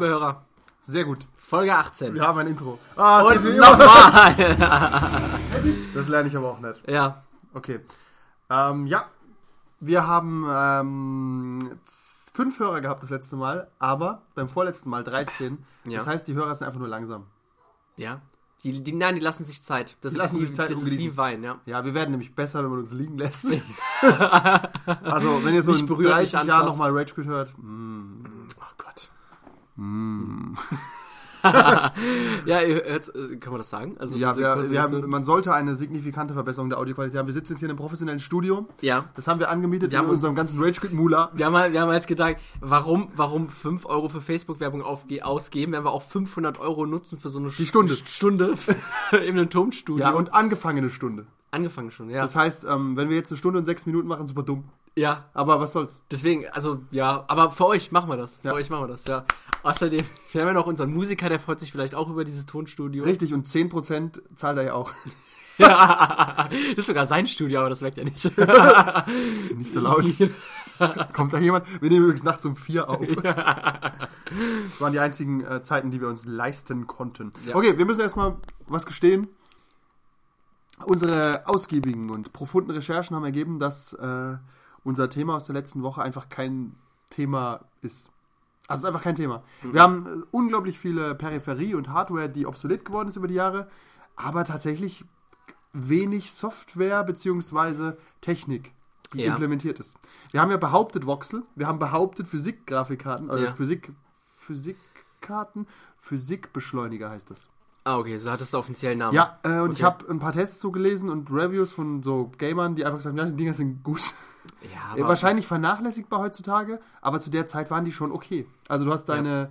Liebe Hörer. Sehr gut. Folge 18. Wir haben ein Intro. Ah, Und immer. nochmal. das lerne ich aber auch nicht. ja. Okay. Ähm, ja. Wir haben ähm, fünf Hörer gehabt das letzte Mal, aber beim vorletzten Mal 13. Ja. Das heißt, die Hörer sind einfach nur langsam. Ja. Die, die, nein, die lassen sich Zeit. Das, Die ist, lassen wie, sich Zeit, das ist wie. Wein, ja. Ja, wir werden nämlich besser, wenn man uns liegen lässt. also, wenn ihr so Nicht in berühren, 30 nicht Jahren nochmal Rage Quit hört, mm. Mm. Ja, hört, äh, kann man das sagen? Also Ja, wir, wir haben, man sollte eine signifikante Verbesserung der Audioqualität haben. Wir sitzen jetzt hier in einem professionellen Studio. ja. Das haben wir angemietet Wir in haben uns- unserem ganzen Rage Quit Mula. Wir haben, wir haben jetzt gedacht, warum, warum 5 Euro für Facebook-Werbung ausgeben, wenn wir auch 500 Euro nutzen für so eine Die Stunde. Stunde in einem Tonstudio. Ja, und angefangene Stunde. angefangen schon, ja. Das heißt, ähm, wenn wir jetzt eine Stunde und sechs Minuten machen, super dumm. ja, Aber was soll's? deswegen, also ja, aber für euch machen wir das. Für Ja. euch machen wir das, ja. Außerdem, wir haben ja noch unseren Musiker, der freut sich vielleicht auch über dieses Tonstudio. Richtig, und 10% zahlt er ja auch. Ja, das ist sogar sein Studio, aber das merkt er nicht. Nicht so laut. Kommt da jemand? Wir nehmen übrigens nachts um vier auf. Das waren die einzigen äh, Zeiten, die wir uns leisten konnten. Ja. Okay, wir müssen erstmal was gestehen. Unsere ausgiebigen und profunden Recherchen haben ergeben, dass äh, unser Thema aus der letzten Woche einfach kein Thema ist. Also ist einfach kein Thema. Wir haben äh, unglaublich viele Peripherie und Hardware, die obsolet geworden ist über die Jahre, aber tatsächlich wenig Software bzw. Technik, die Ja. implementiert ist. Wir haben ja behauptet Voxel, wir haben behauptet Physik-Grafikkarten, oder Ja. Physik, Physikkarten, Physikbeschleuniger heißt das. ah, okay, so hat es offiziellen Namen. Ja, äh, und ich Okay. habe ein paar Tests so gelesen und Reviews von so Gamern, die einfach gesagt haben, ja, die Dinger sind gut. Ja Ja, wahrscheinlich vernachlässigbar heutzutage, aber zu der Zeit waren die schon okay. Also du hast deine,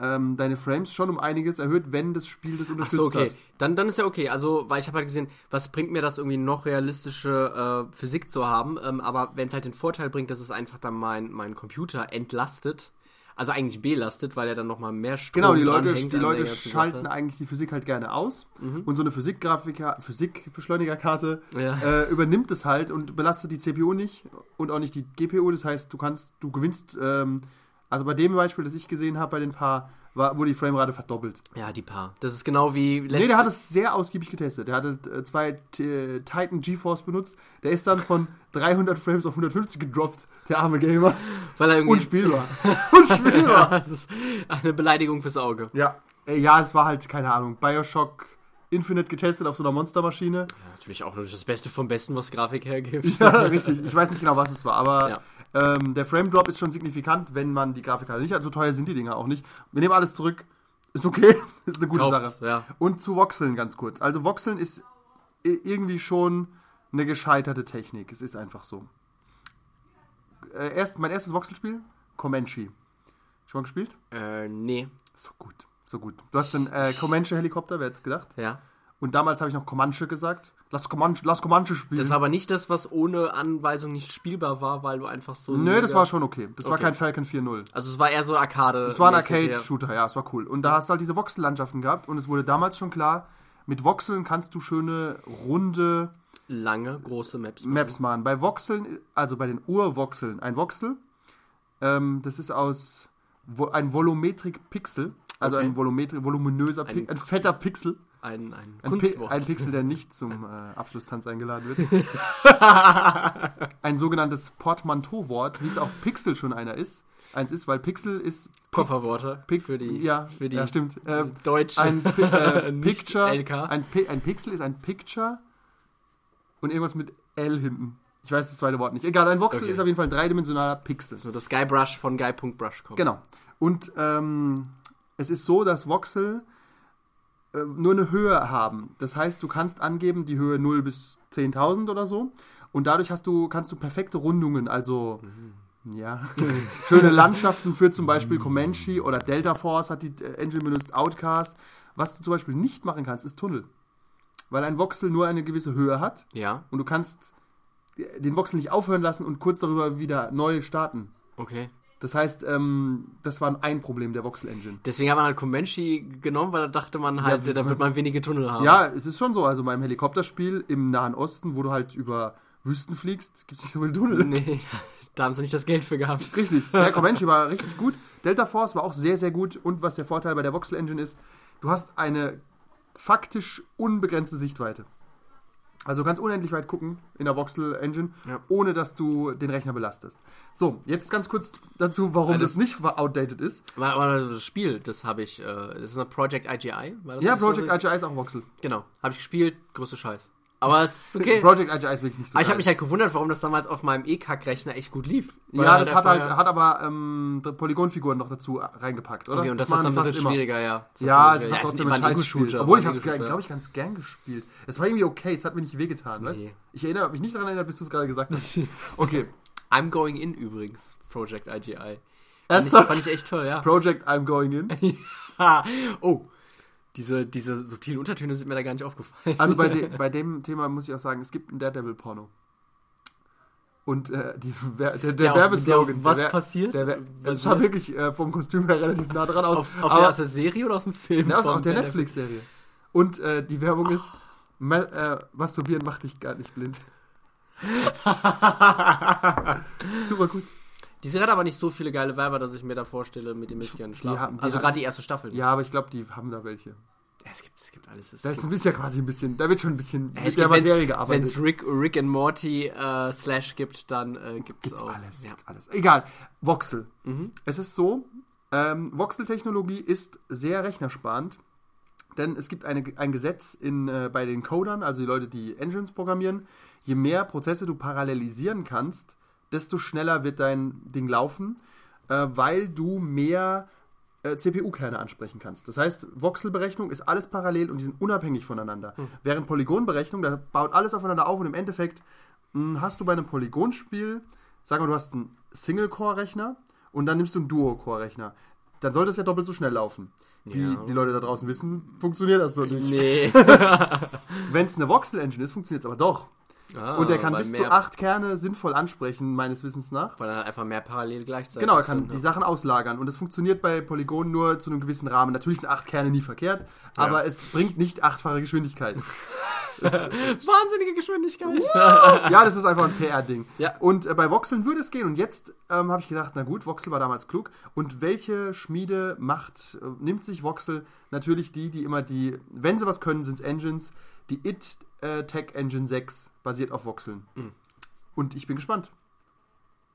ähm, deine Frames schon um einiges erhöht, wenn das Spiel das Ach unterstützt so, okay. hat. Dann, dann ist ja okay. Also, weil ich habe halt gesehen, was bringt mir das irgendwie noch realistische äh, Physik zu haben? Ähm, aber wenn es halt den Vorteil bringt, dass es einfach dann mein, mein Computer entlastet, also eigentlich belastet, weil er dann nochmal mehr Strom Genau, die Leute, die Leute schalten Sache. Mhm. eigentlich die Physik halt gerne aus und so eine Physikgrafiker, Physikbeschleunigerkarte Ja. äh, übernimmt es halt und belastet die CPU nicht und auch nicht die GPU. Das heißt, du kannst, du gewinnst, ähm, also bei dem Beispiel, das ich gesehen habe, bei den paar, war, wurde die Framerate verdoppelt. Ja, die paar. Das ist genau wie Nee, der hat es sehr ausgiebig getestet. Der hatte äh, zwei T- Titan GeForce benutzt. Der ist dann von 300 Frames auf 150 gedroppt, der arme Gamer. weil er irgendwie Unspielbar. Unspielbar. das ist eine Beleidigung fürs Auge. ja. Äh, ja, es war halt, keine Ahnung, Bioshock Infinite getestet auf so einer Monstermaschine. Ja, natürlich auch nur das Beste vom Besten, was Grafik hergibt. Ja, richtig. Ich weiß nicht genau, was es war, aber Ja. Ähm, der Frame Drop ist schon signifikant, wenn man die Grafikkarte nicht hat. So teuer sind die Dinger auch nicht. Wir nehmen alles zurück. Ist okay. ist eine gute Kauft's, Sache. ja. Und zu Voxeln ganz kurz. Also Voxeln ist irgendwie schon eine gescheiterte Technik. Es ist einfach so. Äh, erst, mein erstes Voxelspiel, Comanche. Schon mal gespielt? Äh, nee. So gut, so gut. Du hast den äh, Comanche-Helikopter, wer hätte gedacht? Ja. Und damals habe ich noch Comanche gesagt. Lass Comanche, lass Comanche spielen. Das war aber nicht das, was ohne Anweisung nicht spielbar war, weil du einfach so. Nö, das war schon okay. Das war Okay. kein Falcon 4.0. Also es war eher so Arcade. Es war ein ja. Arcade-Shooter, ja, es war cool. Und da hast du halt diese Voxellandschaften gehabt und es wurde damals schon klar, mit Voxeln kannst du schöne, runde Lange, große Maps. machen. Maps machen. Bei Voxeln, also bei den Urvoxeln, ein Voxel, ähm, das ist aus ein Volumetrik-Pixel, also Okay. ein Volumetri voluminöser, Ein- ein fetter Pixel. Ein, ein Ein, Pi ein Pixel, der nicht zum äh, Abschlusstanz eingeladen wird. ein sogenanntes Portmanteau-Wort, wie es auch Pixel schon einer ist. Eins ist, weil Pixel ist Kofferworte Pic- für die, ja, für die ja, stimmt. Äh, deutsche ein Pi äh, Picture, ein, Pi ein Pixel ist ein Picture und irgendwas mit L hinten. Ich weiß das zweite Wort nicht. Egal, ein Voxel Okay. ist auf jeden Fall ein dreidimensionaler Pixel. so das Guybrush von Guy.brush kommt. Genau. Und ähm, es ist so, dass Voxel nur eine Höhe haben. Das heißt, du kannst angeben die Höhe 0 bis 10.000 oder so. Und dadurch hast du, kannst du perfekte Rundungen, also ja, schöne Landschaften für zum Beispiel Comanche oder Delta Force hat die äh, Engine benutzt, Outcast. Was du zum Beispiel nicht machen kannst, ist Tunnel. Weil ein Voxel nur eine gewisse Höhe hat Ja, und du kannst den Voxel nicht aufhören lassen und kurz darüber wieder neu starten. okay. Das heißt, ähm, das war ein Problem der Voxel-Engine. Deswegen hat man halt Comanche genommen, weil da dachte man halt, Ja, da wird man wenige Tunnel haben. Ja, es ist schon so. Also beim Helikopterspiel im Nahen Osten, wo du halt über Wüsten fliegst, gibt es nicht so viele Tunnel. Nee, Da haben sie nicht das Geld für gehabt. Richtig. Ja, Comanche war richtig gut. Delta Force war auch sehr, sehr gut. Und was der Vorteil bei der Voxel Engine ist, du hast eine faktisch unbegrenzte Sichtweite. Also kannst unendlich weit gucken in der Voxel Engine, Ja. ohne dass du den Rechner belastest. So, jetzt ganz kurz dazu, warum Alles- das nicht outdated ist. War aber das Spiel, das habe ich, äh, das ist eine Project IGI. War das Ja, nicht so? Project IGI ist auch Voxel. Genau, habe ich gespielt, größte Scheiß. Aber es ist okay. Project IGI ist wirklich nicht so aber ich habe mich halt gewundert, warum das damals auf meinem E-Kack-Rechner echt gut lief. Weil Ja, das hat halt, hat aber ähm, Polygonfiguren noch dazu reingepackt, oder? Okay, und das, machen ist dann ein bisschen immer. schwieriger, ja. Das Ja, es ist trotzdem ein. Ego-Shooter, Obwohl ich habe es, glaube ich, ganz gern gespielt. Es war irgendwie okay, es hat mir nicht wehgetan, weißt Nee. Ich erinnere mich nicht daran erinnert, bis du es gerade gesagt hast. Okay. I'm Going In übrigens, Project IGI. Fand ich, fand ich echt toll, ja. Project I'm Going In. Oh, diese, diese subtilen Untertöne sind mir da gar nicht aufgefallen. Also bei, de, bei dem Thema muss ich auch sagen, es gibt ein Daredevil-Porno. Und äh, die, der, der, Der Werbeslogan. der was der, passiert? Der, es sah ist? wirklich äh, vom Kostüm her relativ nah dran aus. auf, auf aber der, aus der Serie oder aus dem Film? Ja, aus, aus der? Netflix-Serie. Und äh, die Werbung ist, Ma äh, masturbieren macht dich gar nicht blind. Super gut. Die Serie hat aber nicht so viele geile Werber, dass ich mir da vorstelle, mit dem ich gerne schlafen. haben- also gerade die erste Staffel. Ja, aber ich glaube, die haben da welche. Ja, es gibt, es gibt alles. Es Das gibt, ist ja quasi ein bisschen, da wird schon ein bisschen es mit der gibt, wenn's- Materie Wenn gearbeitet. es Rick, Rick and Morty äh, Slash gibt, dann äh, gibt's, Gibt's auch. alles, Ja. gibt's alles. Egal. Voxel. Mhm. Es ist so, ähm, Voxel-Technologie ist sehr rechnersparend, denn es gibt eine, ein Gesetz in, äh, bei den Codern, also die Leute, die Engines programmieren. Je mehr Prozesse du parallelisieren kannst, desto schneller wird dein Ding laufen, äh, weil du mehr äh, CPU-Kerne ansprechen kannst. Das heißt, Voxelberechnung ist alles parallel und die sind unabhängig voneinander. Während Polygonberechnung, da baut alles aufeinander auf und im Endeffekt mh, hast du bei einem Polygonspiel, sagen wir, du hast einen Single-Core-Rechner und dann nimmst du einen Duo-Core-Rechner. Dann sollte es ja doppelt so schnell laufen. Wie Ja. die Leute da draußen wissen, funktioniert das so nicht. Nee. Wenn es eine Voxel-Engine ist, funktioniert es aber doch. Ah, und er kann bis zu acht Kerne sinnvoll ansprechen, meines Wissens nach. Weil er einfach mehr parallel gleichzeitig Genau, er kann sind, die? Sachen auslagern. Und das funktioniert bei Polygonen nur zu einem gewissen Rahmen. Natürlich sind acht Kerne nie verkehrt, aber es bringt nicht achtfache Geschwindigkeit. Wahnsinnige Geschwindigkeit. ja, das ist einfach ein PR-Ding. Ja. Und äh, bei Voxeln würde es gehen. Und jetzt ähm, habe ich gedacht, na gut, Voxel war damals klug. Und welche Schmiede macht, äh, nimmt sich Voxel? Natürlich die, die immer die, wenn sie was können, sind es Engines. Die IT äh, Tech Engine 6 basiert auf Voxeln. Mhm. Und ich bin gespannt.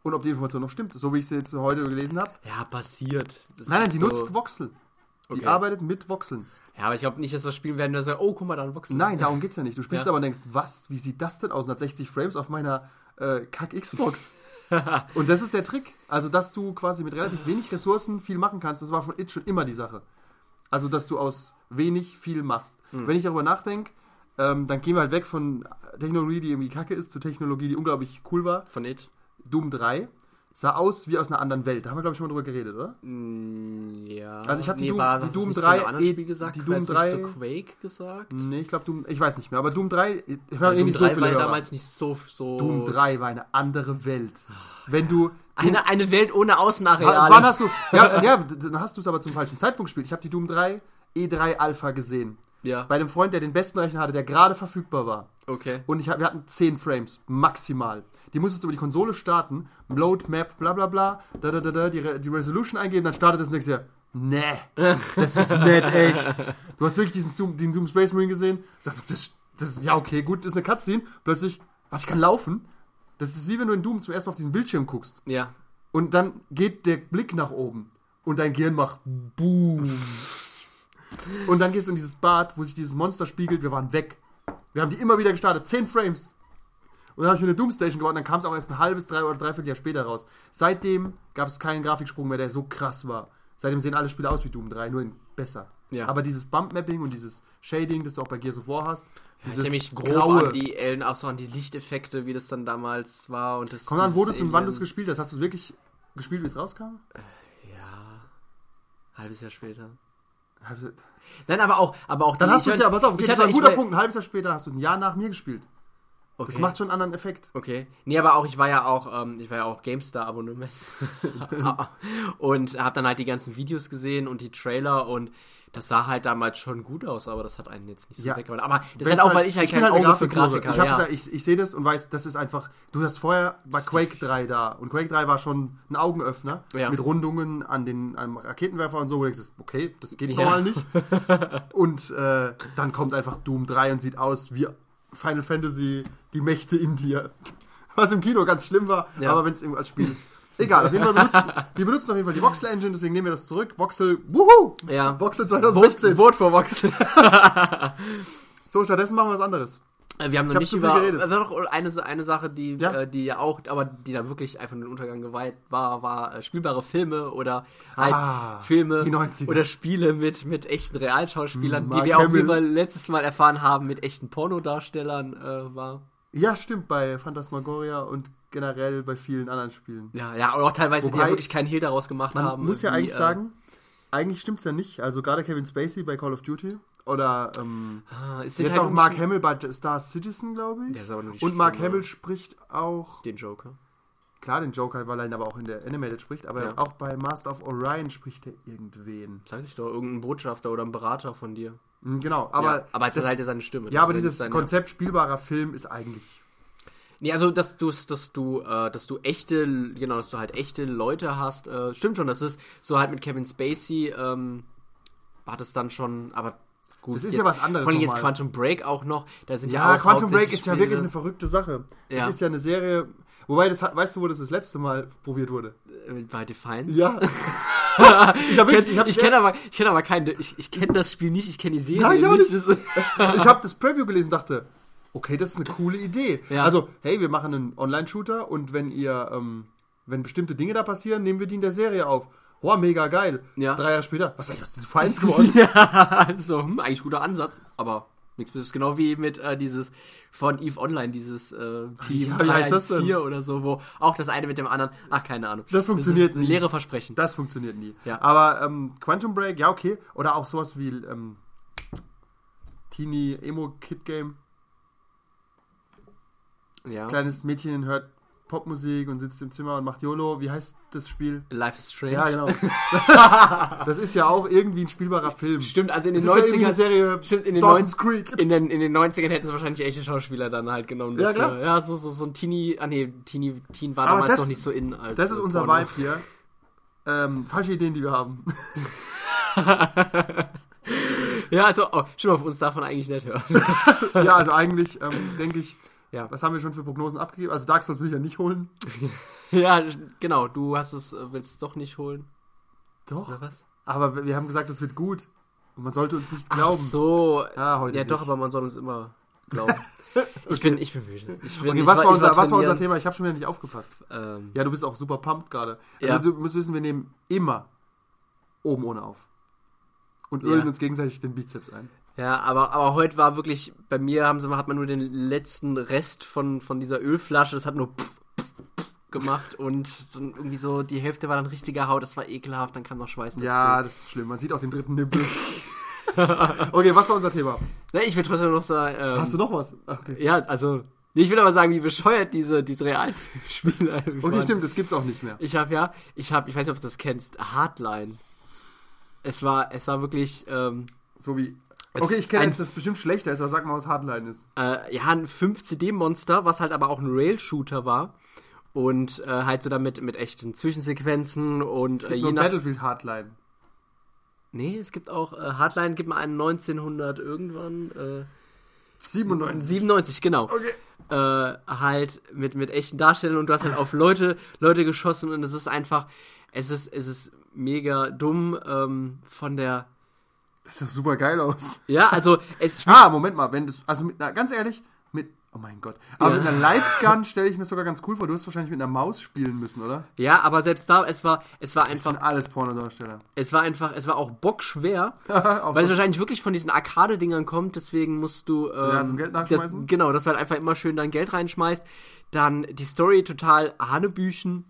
Und ob die Information noch stimmt, so wie ich sie jetzt heute gelesen habe. Ja, passiert. Das Nein, nein, die so- nutzt Voxel. Die Okay. arbeitet mit Voxeln. Ja, aber ich glaube nicht, dass wir spielen werden, dass er, oh, guck mal, da ein Voxel. Nein, darum geht's ja nicht. Du spielst Ja. aber und denkst, was, wie sieht das denn aus? 160 Frames auf meiner äh, Kack-Xbox. und das ist der Trick. Also, dass du quasi mit relativ wenig Ressourcen viel machen kannst, das war von It schon immer die Sache. Also, dass du aus wenig viel machst. Hm. Wenn ich darüber nachdenke, ähm, dann gehen wir halt weg von Technologie, die irgendwie kacke ist, zu Technologie, die unglaublich cool war. Von It. Doom 3 sah aus wie aus einer anderen Welt. Da haben wir, glaube ich, schon mal drüber geredet, oder? Mm, ja. Also ich hab die Doom- war- die Doom nicht 3 zu einem anderen eh- Spiel gesagt? die War Doom jetzt nicht 3 zu Quake gesagt? Nee, ich glaube, Doom, ich weiß nicht mehr, aber Doom 3, ich höre eh Doom nicht 3 so viele war ja damals nicht so... so Doom 3 war eine andere Welt. Wenn du. Eine, eine Welt ohne Außenareale. Wann hast du. Ja, ja, dann hast du es aber zum falschen Zeitpunkt gespielt. Ich habe die Doom 3 E3 Alpha gesehen. Ja, Bei einem Freund, der den besten Rechner hatte, der gerade verfügbar war. okay. Und ich, wir hatten 10 Frames, maximal. Die musstest du über die Konsole starten, Load Map, bla bla bla, da, da, da, da, die, Re- die Resolution eingeben, dann startet das denkst dir, nee, das ist nicht echt. Du hast wirklich diesen Doom, den Doom Space Marine gesehen, sagst du, das, das, ja okay, gut, das ist eine Cutscene, plötzlich, was, ich kann laufen? Das ist wie wenn du in Doom zum ersten Mal auf diesen Bildschirm guckst. Ja. Und dann geht der Blick nach oben und dein Gehirn macht Boom. Und dann gehst du in dieses Bad, wo sich dieses Monster spiegelt. Wir waren weg. Wir haben die immer wieder gestartet. 10 Frames. Und dann habe ich mir eine Doomstation gebaut und dann kam es auch erst ein halbes, drei oder dreiviertel Jahr später raus. Seitdem gab es keinen Grafiksprung mehr, der so krass war. Seitdem sehen alle Spiele aus wie Doom 3, nur besser. Ja. Aber dieses Bump-Mapping und dieses Shading, das du auch bei Gears of War hast, Ich dieses erinnere mich grob an die Ellen, auch so an die Lichteffekte, wie das dann damals war. Und das, Komm an, wo du es und wann du es gespielt hast. Hast du es wirklich gespielt, wie es rauskam? Ja. Halbes Jahr später. Nein, aber auch, aber auch Dann die- hast du es ja, pass auf, das war ein guter Punkt. Ein halbes Jahr später hast du ein Jahr nach mir gespielt. Das Okay. macht schon einen anderen Effekt. Okay. Nee, aber auch, ich war ja auch, ähm, ich war ja auch GameStar-Abonnement. und habe dann halt die ganzen Videos gesehen und die Trailer und das sah halt damals schon gut aus, aber das hat einen jetzt nicht so Ja. weggemacht. Aber das ist halt auch, weil ich halt bin kein eine Auge für Grafiklose. Grafik Ich, habe. hab's Ja. ich, ich sehe das und weiß, das ist einfach. Du hast vorher bei Quake 3 da und Quake 3 war schon ein Augenöffner Ja. mit Rundungen an den am Raketenwerfer und so, wo du denkst, okay, das geht normal nicht. und äh, dann kommt einfach Doom 3 und sieht aus wie Final Fantasy, die Mächte in dir. Was im Kino ganz schlimm war, Ja. aber wenn es als Spiel. Egal, auf jeden Fall benutzen, die benutzen auf jeden Fall die Voxel Engine, deswegen nehmen wir das zurück. Voxel, wuhu! Ja. Voxel Vote, 2016. Vote for Vox. So, stattdessen machen wir was anderes. Wir haben noch nicht über. geredet. Doch eine, eine Sache, die, Ja. äh, die ja auch, aber die da wirklich einfach in den Untergang geweiht war, war äh, spielbare Filme oder halt Ah, Filme die 90er. oder Spiele mit, mit echten Realschauspielern, Hm, die Mark wir auch, Hamill. wir letztes Mal erfahren haben, mit echten Pornodarstellern äh, war. Ja, stimmt, bei Phantasmagoria und generell bei vielen anderen Spielen. Ja, ja, und auch teilweise, die Wobei, ja wirklich keinen Hehl daraus gemacht Man haben. muss ja eigentlich äh, sagen, eigentlich stimmt's ja nicht. Also gerade Kevin Spacey bei Call of Duty oder ähm, ah, es jetzt halt auch Mark Hamill bei Star Citizen, glaube ich. Der ist aber nur die und Mark Stimme. Hamill spricht auch, Den Joker. klar den Joker, weil er ihn aber auch in der Animated spricht, aber Ja. auch bei Master of Orion spricht er irgendwen. Sag ich doch, irgendein Botschafter oder ein Berater von dir. Hm, Genau, aber, ja, aber das, ist halt seine Stimme. ja, Das aber ist dieses seine- Konzept spielbarer Film ist eigentlich Nee, also dass du dass du äh, dass du echte genau, dass du halt echte Leute hast, äh, stimmt schon, das ist so halt mit Kevin Spacey ähm, war das dann schon, aber gut. Das ist jetzt, ja was anderes Vor allem jetzt nochmal. Quantum Break auch noch, da sind ja, Ja, auch Quantum Break ist ja wirklich eine verrückte Sache. Ja. Das ist ja eine Serie, wobei das hat, weißt du, wo das das letzte Mal probiert wurde? äh, bei Defiance. Ja. ich ich habe kenn, ich ich kenne aber ich kenne aber keine ich, ich kenne das Spiel nicht, ich kenne die Serie Nein, ich nicht. nicht. Ich habe das Preview gelesen und dachte, okay, das ist eine coole Idee. Ja. Also, hey, wir machen einen Online-Shooter und wenn ihr, ähm, wenn bestimmte Dinge da passieren, nehmen wir die in der Serie auf. Boah, mega geil. Ja. Drei Jahre später, was ist eigentlich aus diesem Vereins geworden? ja, so, hm, eigentlich guter Ansatz, aber nichts Besseres. Genau wie mit äh, dieses von Eve Online, dieses äh, Team Ja, wie heißt das denn? 314 oder so, wo auch das eine mit dem anderen, ach, keine Ahnung. Das funktioniert ist ein nie. leere Versprechen. Das funktioniert nie. Ja. Aber ähm, Quantum Break, ja, okay. Oder auch sowas wie ähm, Teenie Emo Kid Game. Ja. Kleines Mädchen hört Popmusik und sitzt im Zimmer und macht YOLO. Wie heißt das Spiel? Life is Strange. Ja, genau. das ist ja auch irgendwie ein spielbarer Film. Stimmt, also in den Das ist ja irgendwie eine 90ern, Serie stimmt, in den, Dawson's 90, Creek. in, den, in den 90ern hätten sie wahrscheinlich echte Schauspieler dann halt genommen. Ja, dafür. klar. Ja, so, so, so ein Teenie, ah nee, Teenie, Teen war Aber damals das- noch nicht so in als Das ist unser Porno. Vibe hier. Ähm, falsche Ideen, die wir haben. Ja, also, oh, schon mal, uns davon eigentlich nicht hören. ja, also eigentlich ähm, denke ich, ja. was haben wir schon für Prognosen abgegeben? Also Dark Souls will ich ja nicht holen. ja, genau, du hast es, äh, willst es doch nicht holen. Doch. Oder was? Aber wir- haben gesagt, es wird gut. Und man sollte uns nicht Ach glauben. so. Ah, heute ja, nicht. doch, aber man soll uns immer glauben. Ich bin, ich bin müde. Ich bin, Okay, was, war ich unser, was war unser. Thema? Ich habe schon wieder nicht aufgepasst. Ähm, Ja, du bist auch super pumped gerade. Ja. Also du musst wissen, wir nehmen immer oben ohne auf. Und ölen Ja. uns gegenseitig den Bizeps ein. Ja, aber, aber heute war wirklich, bei mir haben sie, hat man nur den letzten Rest von, von dieser Ölflasche, das hat nur pff, pff, pff gemacht und dann irgendwie so, die Hälfte war dann richtiger Haut, das war ekelhaft, dann kam noch Schweiß dazu. Ja, das ist schlimm. Man sieht auch den dritten Nippel. okay, was war unser Thema? Ne, ich will trotzdem noch sagen, ähm, Hast du noch was? Okay, ja, also, ich will aber sagen, wie bescheuert diese, diese einfach okay waren. stimmt, das gibt's auch nicht mehr. Ich habe ja, ich habe, ich weiß nicht, ob du das kennst, Hardline. Es war, es war wirklich, ähm, So wie. Okay, ich kenne jetzt, das bestimmt schlechter ist, aber sag mal, was Hardline ist. äh, ja, ein 5CD-Monster, was halt aber auch ein Rail-Shooter war. Und äh, halt so damit mit echten Zwischensequenzen und Es äh, gibt je nur nach. Battlefield Hardline. Nee, es gibt auch, äh, Hardline gibt mal einen 1900 irgendwann. Äh, 97. 97, genau. Okay. äh, halt mit, mit echten Darstellern und du hast halt auf Leute, Leute geschossen und es ist einfach, es ist, es ist mega dumm ähm, von der, Das sieht doch super geil aus. ja, also es Ah, Moment mal, wenn das. Also mit, na, ganz ehrlich, mit. Oh mein Gott. Aber Ja. mit einer Lightgun stelle ich mir sogar ganz cool vor. Du hast wahrscheinlich mit einer Maus spielen müssen, oder? ja, aber selbst da, es war, es war Das einfach, sind alles Pornodarsteller. es war einfach, es war auch bockschwer, Auch weil es wahrscheinlich wirklich von diesen Arcade-Dingern kommt, deswegen musst du, ähm, Ja, zum Geld nachschmeißen? Das, genau, dass du halt einfach immer schön dein Geld reinschmeißt. Dann die Story total Hanebüchen.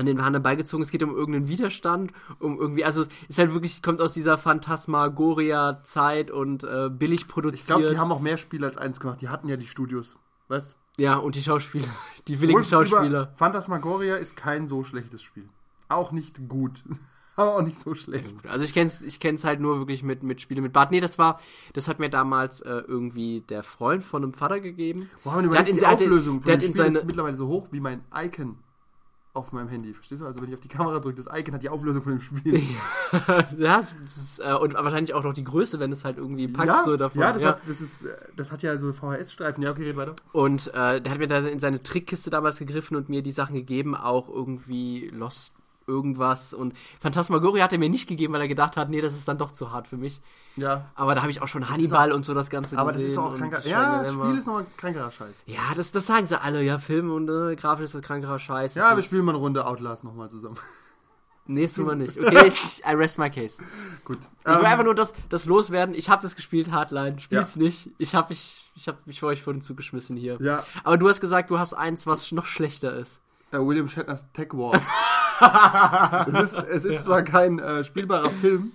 An den Hahn beigezogen, es geht um irgendeinen Widerstand, um irgendwie, also es ist halt wirklich, kommt aus dieser Phantasmagoria-Zeit und äh, billig produziert. ich glaube, die haben auch mehr Spiele als eins gemacht. Die hatten ja die Studios. Was? Ja, und die Schauspieler, die willigen über Schauspieler. Phantasmagoria ist kein so schlechtes Spiel. Auch nicht gut. Aber auch nicht so schlecht. Also ich kenn's, ich kenn's halt nur wirklich mit, mit Spiele mit Bart. Nee, das war, das hat mir damals äh, irgendwie der Freund von einem Vater gegeben. Wo haben wir überlegt, die Auflösung von der dem Spiel ist seine- mittlerweile so hoch wie mein Icon auf meinem Handy. Verstehst du? Also wenn ich auf die Kamera drücke, das Icon hat die Auflösung von dem Spiel. ja, das ist, äh, und wahrscheinlich auch noch die Größe, wenn es halt irgendwie packst ja, so davon. ja, das, Hat, das, ist, äh, das hat ja so VHS-Streifen. Ja, okay, red weiter. Und äh, der hat mir da in seine Trickkiste damals gegriffen und mir die Sachen gegeben, auch irgendwie Lost irgendwas. Und Phantasmagoria hat er mir nicht gegeben, weil er gedacht hat, nee, das ist dann doch zu hart für mich. Ja. Aber da habe ich auch schon Hannibal und so das Ganze Aber das gesehen. ist doch auch und kranker. Ja, das. Spiel ist nochmal krankerer Scheiß. Ja, das, das sagen sie alle, ja, Film und äh, Grafik ist krankerer Scheiß. Ja, Das wir ist- spielen mal eine Runde Outlast nochmal zusammen. Nee, das tun wir nicht. Okay, ich, I rest my case. Gut. Ich will Ähm, einfach nur das, das loswerden. Ich habe das gespielt, Hardline. Spiel's nicht. Ich habe mich, ich hab mich für euch vor den Zug geschmissen hier. ja, Aber du hast gesagt, du hast eins, was noch schlechter ist. äh, William Shatners Tech Wars. es, ist, es ist zwar kein äh, spielbarer Film,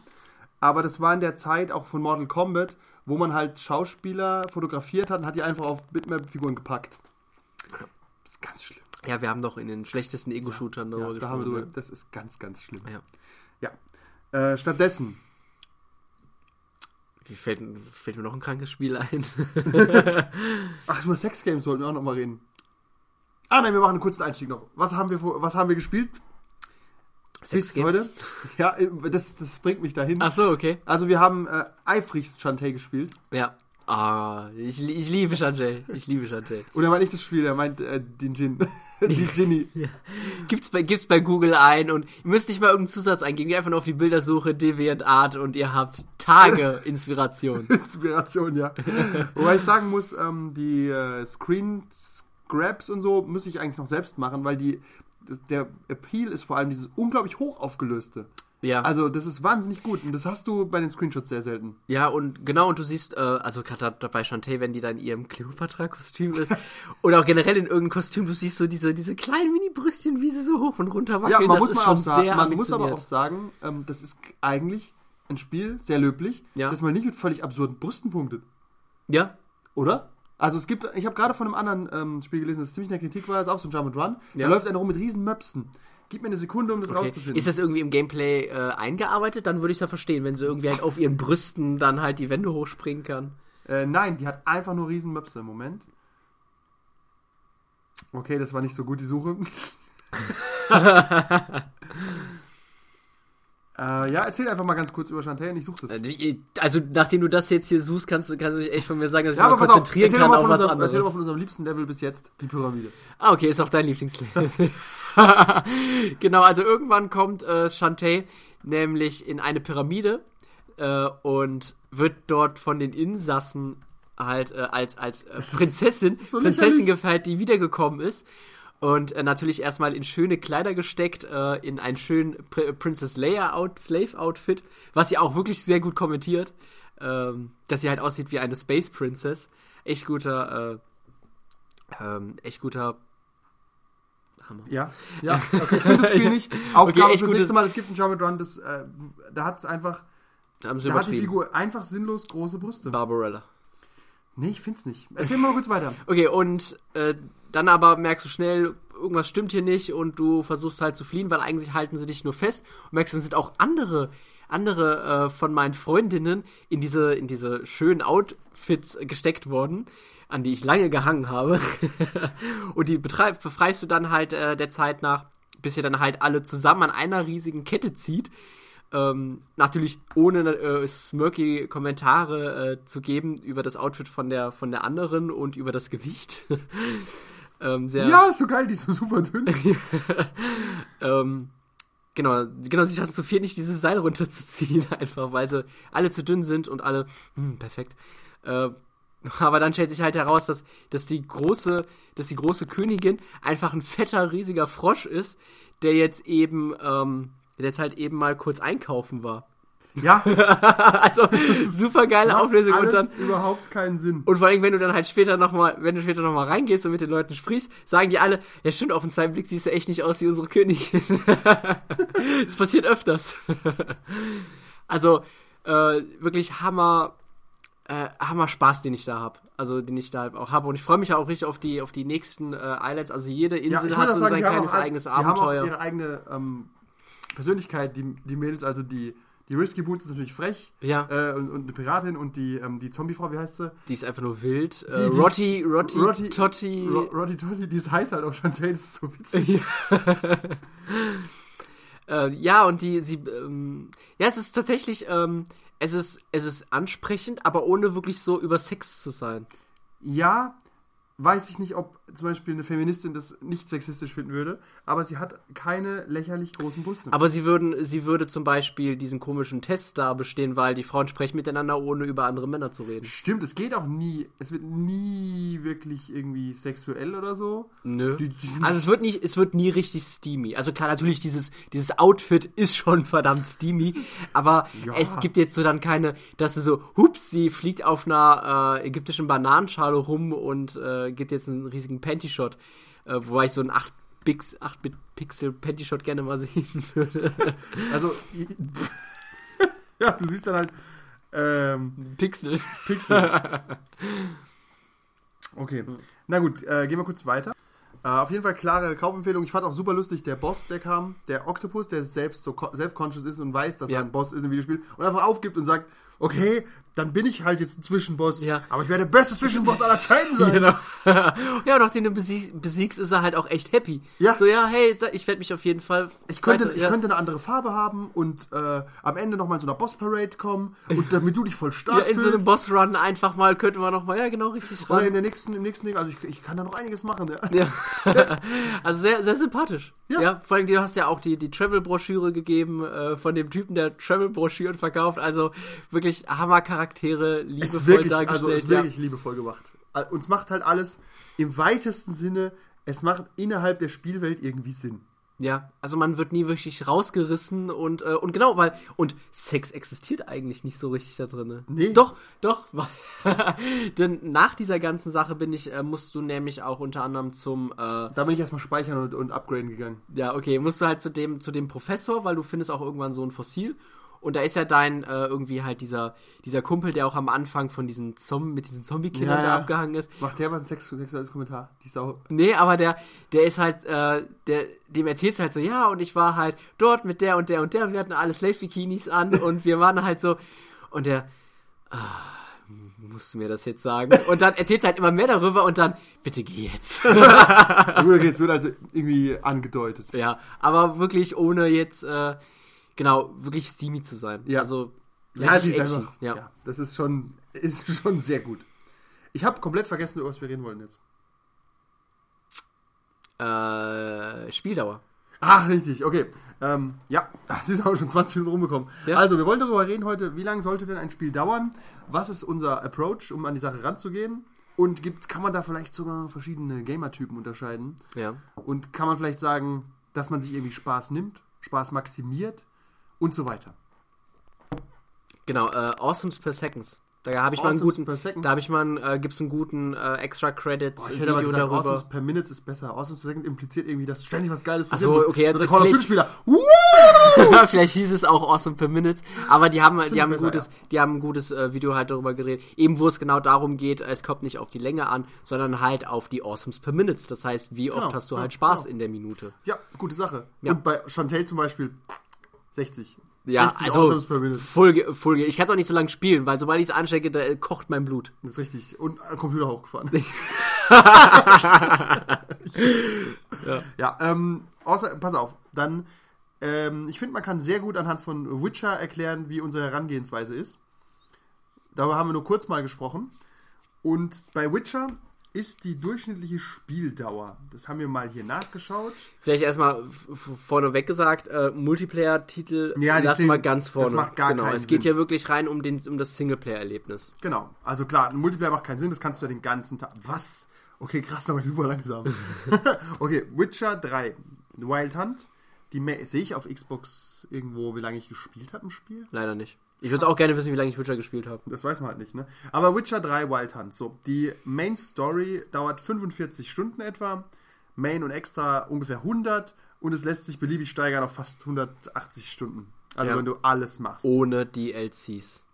aber das war in der Zeit auch von Mortal Kombat, wo man halt Schauspieler fotografiert hat und hat die einfach auf Bitmap-Figuren gepackt. Das ist ganz schlimm. Ja, wir haben doch in den schlechtesten Ego-Shootern darüber Ja, da haben wir gesprochen. drüber, das ist ganz, ganz schlimm. Ja. Ja. Äh, stattdessen, Wie fällt, fällt mir noch ein krankes Spiel ein? ach, über Sex Games sollten wir auch noch mal reden. Ah, nein, wir machen einen kurzen Einstieg noch. Was haben wir, was haben wir gespielt Sex bis heute? Ja, äh, das, das bringt mich dahin. Ach so, okay. Also wir haben äh, eifrigst Shantae gespielt. Ja. Ah, ich, ich liebe Shantae. Ich liebe Shantae. Und er meint nicht das Spiel, er meint äh, den Gin. die Ginny. Gibt's bei, gibt's bei Google ein und ihr müsst nicht mal irgendeinen Zusatz eingeben. Geht einfach nur auf die Bildersuche DeviantArt und ihr habt Tage Inspiration. Inspiration, ja. Wobei ich sagen muss, ähm, die äh, Screen Scraps und so muss ich eigentlich noch selbst machen, weil die der Appeal ist vor allem dieses unglaublich hoch aufgelöste. Ja. Also das ist wahnsinnig gut und das hast du bei den Screenshots sehr selten. Ja, und genau, und du siehst, äh, also gerade da- bei Shantae, wenn die da in ihrem Cleopatra-Kostüm ist, oder auch generell in irgendeinem Kostüm, du siehst so diese, diese kleinen Mini-Brüstchen, wie sie so hoch und runter Ja, wackeln. man das muss ist mal schon auch sagen, sehr man muss aber auch sagen, ähm, das ist eigentlich ein Spiel sehr löblich, Ja. dass man nicht mit völlig absurden Brüsten punktet, Ja, oder? Also es gibt, ich habe gerade von einem anderen ähm, Spiel gelesen, das ziemlich in der Kritik war, ist auch so ein Jump and Run. Ja. Da läuft einer rum mit riesen Möpsen. Gib mir eine Sekunde, um das okay. rauszufinden. Ist das irgendwie im Gameplay äh, eingearbeitet? Dann würde ich da verstehen, wenn sie irgendwie halt auf ihren Brüsten dann halt die Wände hochspringen kann. Äh, nein, die hat einfach nur riesen Möpse im Moment. Okay, das war nicht so gut, die Suche. äh, ja, erzähl einfach mal ganz kurz über Chantel und ich suche das. Äh, Also, nachdem du das jetzt hier suchst, kannst du, kannst du dich echt von mir sagen, dass ich ja, mich mal auf, konzentrieren erzähl kann auf von was unserem, erzähl doch mal anderes. von unserem liebsten Level bis jetzt, die Pyramide. Ah, okay, ist auch dein Lieblingslevel. genau, also irgendwann kommt äh, Shantae nämlich in eine Pyramide äh, und wird dort von den Insassen halt äh, als, als äh, Prinzessin, so Prinzessin gefeiert, die wiedergekommen ist. Und äh, natürlich erstmal in schöne Kleider gesteckt, äh, in ein schön Pr Princess Leia Out Slave Outfit, was sie auch wirklich sehr gut kommentiert, ähm, dass sie halt aussieht wie eine Space Princess. Echt guter, äh, ähm, echt guter Hammer. Ja, ja, okay, ich finde das Spiel nicht. Aufgabe echt fürs nächste Mal, es gibt einen Jump Run, das, äh, da hat es einfach, Haben sie da hat die. Figur einfach sinnlos große Brüste. Barbarella. Nee, ich find's nicht. Erzähl mal kurz weiter. Okay, und äh, dann aber merkst du schnell, irgendwas stimmt hier nicht und du versuchst halt zu fliehen, weil eigentlich halten sie dich nur fest und merkst, dann sind auch andere andere äh, von meinen Freundinnen in diese in diese schönen Outfits gesteckt worden, an die ich lange gehangen habe. und die betreib, befreist du dann halt äh, der Zeit nach, bis ihr dann halt alle zusammen an einer riesigen Kette zieht. Ähm, natürlich ohne äh, smirky Kommentare äh, zu geben über das Outfit von der von der anderen und über das Gewicht. ähm, Ja, ist so geil, die ist so super dünn. ähm, genau, genau, sich das zu viel nicht dieses Seil runterzuziehen, einfach weil sie alle zu dünn sind und alle, hm, perfekt. Äh, aber dann stellt sich halt heraus, dass, dass die große, dass die große Königin einfach ein fetter, riesiger Frosch ist, der jetzt eben, ähm, der jetzt halt eben mal kurz einkaufen war. Ja, also super geile Auflösung und dann überhaupt keinen Sinn. und vor allem, wenn du dann halt später nochmal, wenn du später nochmal reingehst und mit den Leuten sprichst, sagen die alle, ja stimmt, auf den zweiten Blick siehst du echt nicht aus wie unsere Königin. das passiert öfters. also, äh, wirklich Hammer, äh, Hammer Spaß, den ich da habe. Also den ich da auch habe. Und ich freue mich auch richtig auf die, auf die nächsten äh, Islands. Also jede Insel ich hat so sagen, sein kleines eigenes Die haben Abenteuer. auch ihre eigene ähm, Persönlichkeit, die, die Mädels, also die, die Risky Boots ist natürlich frech ja, äh, und, und eine Piratin und die, ähm, die Zombiefrau, wie heißt sie? die ist einfach nur wild. Die- Äh, die ist- Rotti, Rotti, Rotti- Totti. Ro Roddy Totti, die ist heiß halt auch Chantel, das ist so witzig. Äh, ja, und die, sie, ähm, ja, es ist tatsächlich, ähm, es ist, es ist ansprechend, aber ohne wirklich so über Sex zu sein. Ja, weiß ich nicht, ob zum Beispiel eine Feministin das nicht sexistisch finden würde, aber sie hat keine lächerlich großen Brüste. Aber sie würden, sie würde zum Beispiel diesen komischen Test da bestehen, weil die Frauen sprechen miteinander, ohne über andere Männer zu reden. Stimmt, es geht auch nie, es wird nie wirklich irgendwie sexuell oder so. Nö. Die- die- also es wird nicht, es wird nie richtig steamy. Also klar, natürlich dieses, dieses Outfit ist schon verdammt steamy, aber Ja. es gibt jetzt so dann keine, dass du so, hups, sie fliegt auf einer äh, ägyptischen Bananenschale rum und äh, geht jetzt einen riesigen Panty-Shot, äh, wobei ich so einen 8 Pix, 8 Pixel Panty-Shot gerne mal sehen würde. Also, ja, du siehst dann halt ähm, Pixel. Pixel. Okay, na gut, äh, gehen wir kurz weiter. Äh, auf jeden Fall klare Kaufempfehlung. Ich fand auch super lustig, der Boss, der kam, der Octopus, der selbst so co- self-conscious ist und weiß, dass Ja. er ein Boss ist im Videospiel und einfach aufgibt und sagt, okay, dann bin ich halt jetzt ein Zwischenboss, Ja. aber ich werde der beste Zwischenboss aller Zeiten sein. Genau. ja, und nachdem du besieg, besiegst, ist er halt auch echt happy. Ja. So, ja, hey, ich werde mich auf jeden Fall. Ich könnte, weiter- ich ja. könnte eine andere Farbe haben und äh, am Ende nochmal in so einer Boss-Parade kommen und damit du dich voll stark ja, in so einem fühlst. Boss-Run einfach mal, könnte man noch mal, ja, genau, richtig Oder in ran. der nächsten, im nächsten Ding, also ich, ich kann da noch einiges machen. Ja. Ja. also sehr, sehr sympathisch. Ja. Ja. vor allem, du hast ja auch die, die Travel-Broschüre gegeben äh, von dem Typen, der Travel-Broschüren verkauft. Also wirklich Hammer-Charaktere, Es liebevoll ist wirklich, dargestellt. also es ist ja. wirklich liebevoll gemacht. Äh, Uns macht halt alles im weitesten Sinne, es macht innerhalb der Spielwelt irgendwie Sinn. Ja, also man wird nie wirklich rausgerissen und, äh, und genau, weil, und Sex existiert eigentlich nicht so richtig da drin. Nee. Doch, doch, denn nach dieser ganzen Sache bin ich, äh, musst du nämlich auch unter anderem zum, äh, Da bin ich erstmal speichern und, und upgraden gegangen. ja, okay, musst du halt zu dem, zu dem Professor, weil du findest auch irgendwann so ein Fossil. Und da ist ja dein, äh, irgendwie halt dieser, dieser Kumpel, der auch am Anfang von diesen Zom mit diesen Zombie-Killern Ja, da ja. abgehangen ist. Macht der was ein sex sexuelles Kommentar? Die Sau. Nee, aber der, der ist halt, äh, der, dem erzählst du halt so, ja, und ich war halt dort mit der und der und der und wir hatten alle Slave-Bikinis an und wir waren halt so, und der, ah, musst du mir das jetzt sagen? Und dann erzählst du halt immer mehr darüber und dann, bitte geh jetzt. Ja, gut, okay, es wird also irgendwie angedeutet. ja, aber wirklich ohne jetzt, äh, genau, wirklich steamy zu sein. Ja. Also, Ja, die ist einfach, ja. ja. das ist schon, ist schon sehr gut. Ich habe komplett vergessen, über was wir reden wollen jetzt. Äh, Spieldauer. Ach, richtig, okay. Ähm, ja, es ist auch schon 20 Minuten rumgekommen. Ja. Also, wir wollen darüber reden heute, wie lange sollte denn ein Spiel dauern? Was ist unser Approach, um an die Sache ranzugehen? Und gibt, kann man da vielleicht sogar verschiedene Gamer-Typen unterscheiden? Ja. Und kann man vielleicht sagen, dass man sich irgendwie Spaß nimmt, Spaß maximiert und so weiter? Genau, äh, Awesomes per Seconds. Da habe ich mal einen guten, da habe ich mal, äh, gibt's einen guten äh, Extra Credits Boah, ich hätte aber Video gesagt, darüber. Awesomes per Minute ist besser. Awesomes per Second impliziert irgendwie, dass ständig was Geiles Ach passieren so, muss. okay, so der of vielleicht- hieß es auch Awesome per Minute, aber die haben, die haben ein besser, gutes, die haben ein gutes äh, Video halt darüber gedreht, eben wo es genau darum geht, es kommt nicht auf die Länge an, sondern halt auf die Awesomes per Minutes. Das heißt, wie oft Genau, hast du ja, halt Spaß genau. in der Minute? Ja, gute Sache. Ja. Und bei Chantel zum Beispiel 60. Ja, 60 also. Folge, Folge. Ich kann es auch nicht so lange spielen, weil sobald ich es anstecke, da äh, kocht mein Blut. Das ist richtig. Und äh, Computer hochgefahren. ja, ja ähm, außer, pass auf. Dann, ähm, ich finde, man kann sehr gut anhand von Witcher erklären, wie unsere Herangehensweise ist. Darüber haben wir nur kurz mal gesprochen. Und bei Witcher ist die durchschnittliche Spieldauer. Das haben wir mal hier nachgeschaut. Vielleicht erstmal vorneweg gesagt, äh, Multiplayer-Titel Ja, lassen wir ganz das vorne. macht gar genau, keinen es geht Sinn. hier wirklich rein um, den, um das Singleplayer-Erlebnis. Genau. Also klar, ein Multiplayer macht keinen Sinn, das kannst du ja den ganzen Tag. Was? Okay, krass, aber super langsam. okay, Witcher 3, Wild Hunt. Die sehe ich auf Xbox irgendwo, wie lange ich gespielt habe im Spiel? Leider nicht. Ich würde auch gerne wissen, wie lange ich Witcher gespielt habe. Das weiß man halt nicht, ne? Aber Witcher 3 Wild Hunt, so. Die Main Story dauert 45 Stunden etwa. Main und Extra ungefähr 100 und es lässt sich beliebig steigern auf fast 180 Stunden. Also Ja. wenn du alles machst. Ohne DLCs.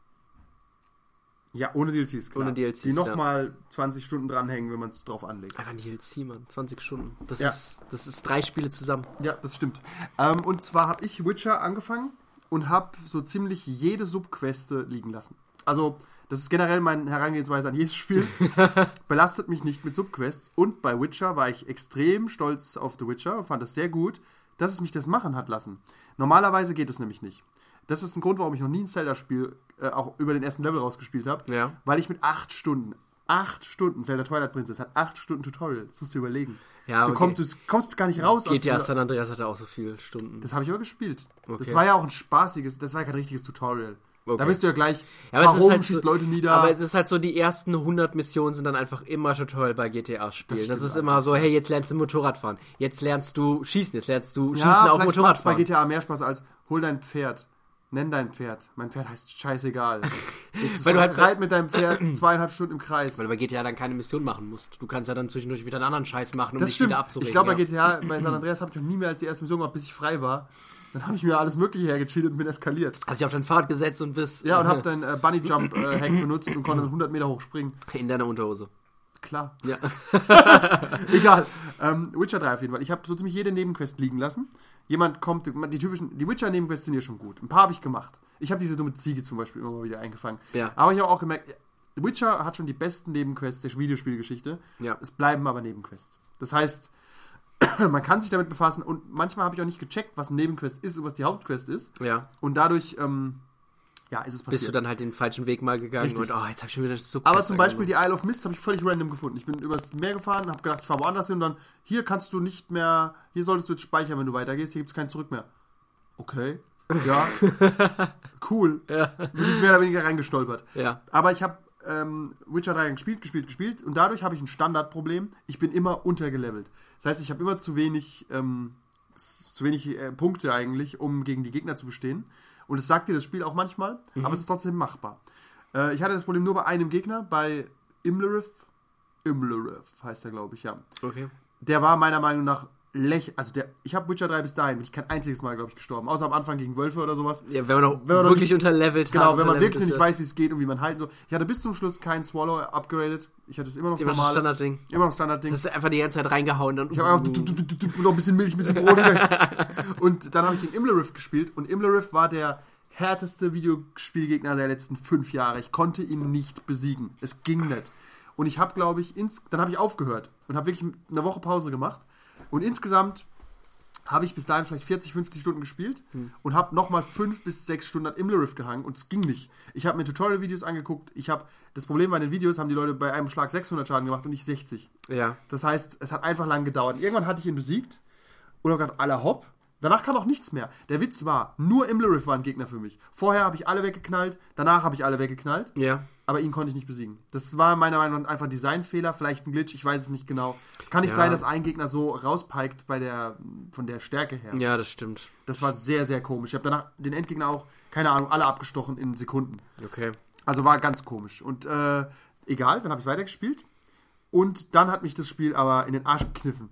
Ja, ohne DLCs, klar. Ohne DLCs, Die nochmal 20 Stunden dranhängen, wenn man es drauf anlegt. Einfach ein DLC, Mann. 20 Stunden. Das, Ja. ist, das ist drei Spiele zusammen. Ja, das stimmt. Ähm, und zwar habe ich Witcher angefangen und habe so ziemlich jede Subqueste liegen lassen. Also, das ist generell meine Herangehensweise an jedes Spiel. Belastet mich nicht mit Subquests. Und bei Witcher war ich extrem stolz auf The Witcher und fand es sehr gut, dass es mich das machen hat lassen. Normalerweise geht es nämlich nicht. Das ist ein Grund, warum ich noch nie ein Zelda-Spiel äh, auch über den ersten Level rausgespielt habe. Ja. Weil ich mit acht Stunden, acht Stunden, Zelda Twilight Princess hat acht Stunden Tutorial. Das musst du dir überlegen. Ja, Du, okay. kommst, du kommst gar nicht raus. aus GTA San Andreas hatte auch so viele Stunden. das habe ich aber gespielt. Das Okay. war ja auch ein spaßiges, das war ja kein richtiges Tutorial. Okay. Da bist du ja gleich, Ja, aber es ist warum halt schießt so- Leute nieder. Aber es ist halt so, die ersten 100 Missionen sind dann einfach immer Tutorial bei GTA-Spielen. Das Das, ist immer so, hey, jetzt lernst du Motorrad fahren. Jetzt lernst du Schießen. Jetzt lernst du Schießen ja, auf Motorradfahren. bei GTA mehr Spaß als hol dein Pferd. Nenn dein Pferd. Mein Pferd heißt scheißegal. Weil du halt- reit mit deinem Pferd zweieinhalb Stunden im Kreis. Weil du bei GTA dann keine Mission machen musst. Du kannst ja dann zwischendurch wieder einen anderen Scheiß machen, um Das dich stimmt. wieder abzuregen. Ich glaube, bei ja. GTA, bei San Andreas habe ich noch nie mehr als die erste Mission gemacht, bis ich frei war. Dann habe ich mir alles Mögliche hergecheatet und bin eskaliert. Hast dich auf dein Fahrrad gesetzt und bist Ja, und habe dein äh, Bunny Jump äh, Hack benutzt und konnte dann 100 Meter hoch springen. in deiner Unterhose. Klar. Ja. Egal. Ähm, Witcher 3 auf jeden Fall. Ich habe so ziemlich jede Nebenquest liegen lassen. Jemand kommt, die typischen, die Witcher-Nebenquests sind ja schon gut. Ein paar habe ich gemacht. Ich habe diese dumme Ziege zum Beispiel immer mal wieder eingefangen. Ja. Aber ich habe auch gemerkt, Witcher hat schon die besten Nebenquests der Videospielgeschichte. Ja. Es bleiben aber Nebenquests. Das heißt, man kann sich damit befassen und manchmal habe ich auch nicht gecheckt, was ein Nebenquest ist und was die Hauptquest ist. Ja. Und dadurch, ähm, ja, ist es passiert. Bist du dann halt den falschen Weg mal gegangen Richtig. und oh, jetzt hab ich schon wieder das Sub Aber zum Beispiel die Isle of Mist habe ich völlig random gefunden. Ich bin übers Meer gefahren, habe gedacht, ich fahre woanders hin und dann, hier kannst du nicht mehr, hier solltest du jetzt speichern, wenn du weitergehst, hier gibt es kein Zurück mehr. Okay. Ja. cool. Ja. Bin ich mehr oder weniger reingestolpert. Ja. Aber ich habe ähm, Witcher 3 gespielt, gespielt, gespielt und dadurch habe ich ein Standardproblem. Ich bin immer untergelevelt. Das heißt, ich habe immer zu wenig, ähm, zu wenig äh, Punkte eigentlich, um gegen die Gegner zu bestehen. Und es sagt dir das Spiel auch manchmal, aber es ist trotzdem machbar. Äh, ich hatte das Problem nur bei einem Gegner, bei Imlerith. Imlerith heißt er, glaube ich, ja. Okay. Der war meiner Meinung nach läch... Also der, ich habe Witcher 3 bis dahin, bin ich kein einziges Mal, glaube ich, gestorben. Außer am Anfang gegen Wölfe oder sowas. Ja, wenn man noch Wenn man wirklich unterlevelt Genau, wenn man wirklich nicht ja weiß, wie es geht und wie man halten soll. Ich hatte bis zum Schluss keinen Swallow upgraded. Ich hatte es immer noch Immer das normale. Standardding. Immer noch Standardding. Das ist einfach die ganze Zeit reingehauen. Dann, Ich habe einfach noch ein bisschen Milch, ein bisschen Brot. und dann habe ich gegen Imlerith gespielt und Imlerith war der härteste Videospielgegner der letzten fünf Jahre. Ich konnte ihn nicht besiegen. Es ging nicht. Und ich habe, glaube ich, ins dann habe ich aufgehört und habe wirklich eine Woche Pause gemacht. Und insgesamt habe ich bis dahin vielleicht 40, 50 Stunden gespielt und habe nochmal 5 bis 6 Stunden an Imlerith gehangen und es ging nicht. Ich habe mir Tutorial-Videos angeguckt. Ich habe das Problem bei den Videos haben die Leute bei einem Schlag 600 Schaden gemacht und nicht 60. Ja. Das heißt, es hat einfach lang gedauert. Irgendwann hatte ich ihn besiegt und habe gedacht, aller hopp. Danach kam auch nichts mehr. Der Witz war, nur Imlerith war ein Gegner für mich. Vorher habe ich alle weggeknallt, danach habe ich alle weggeknallt, Ja. Aber ihn konnte ich nicht besiegen. Das war meiner Meinung nach einfach ein Designfehler, vielleicht ein Glitch, ich weiß es nicht genau. Es kann nicht Ja. sein, dass ein Gegner so rauspeikt bei der, von der Stärke her. Ja, das stimmt. Das war sehr, sehr komisch. Ich habe danach den Endgegner auch, keine Ahnung, alle abgestochen in Sekunden. Okay. Also war ganz komisch. Und äh, egal, dann habe ich weitergespielt. Und dann hat mich das Spiel aber in den Arsch gekniffen.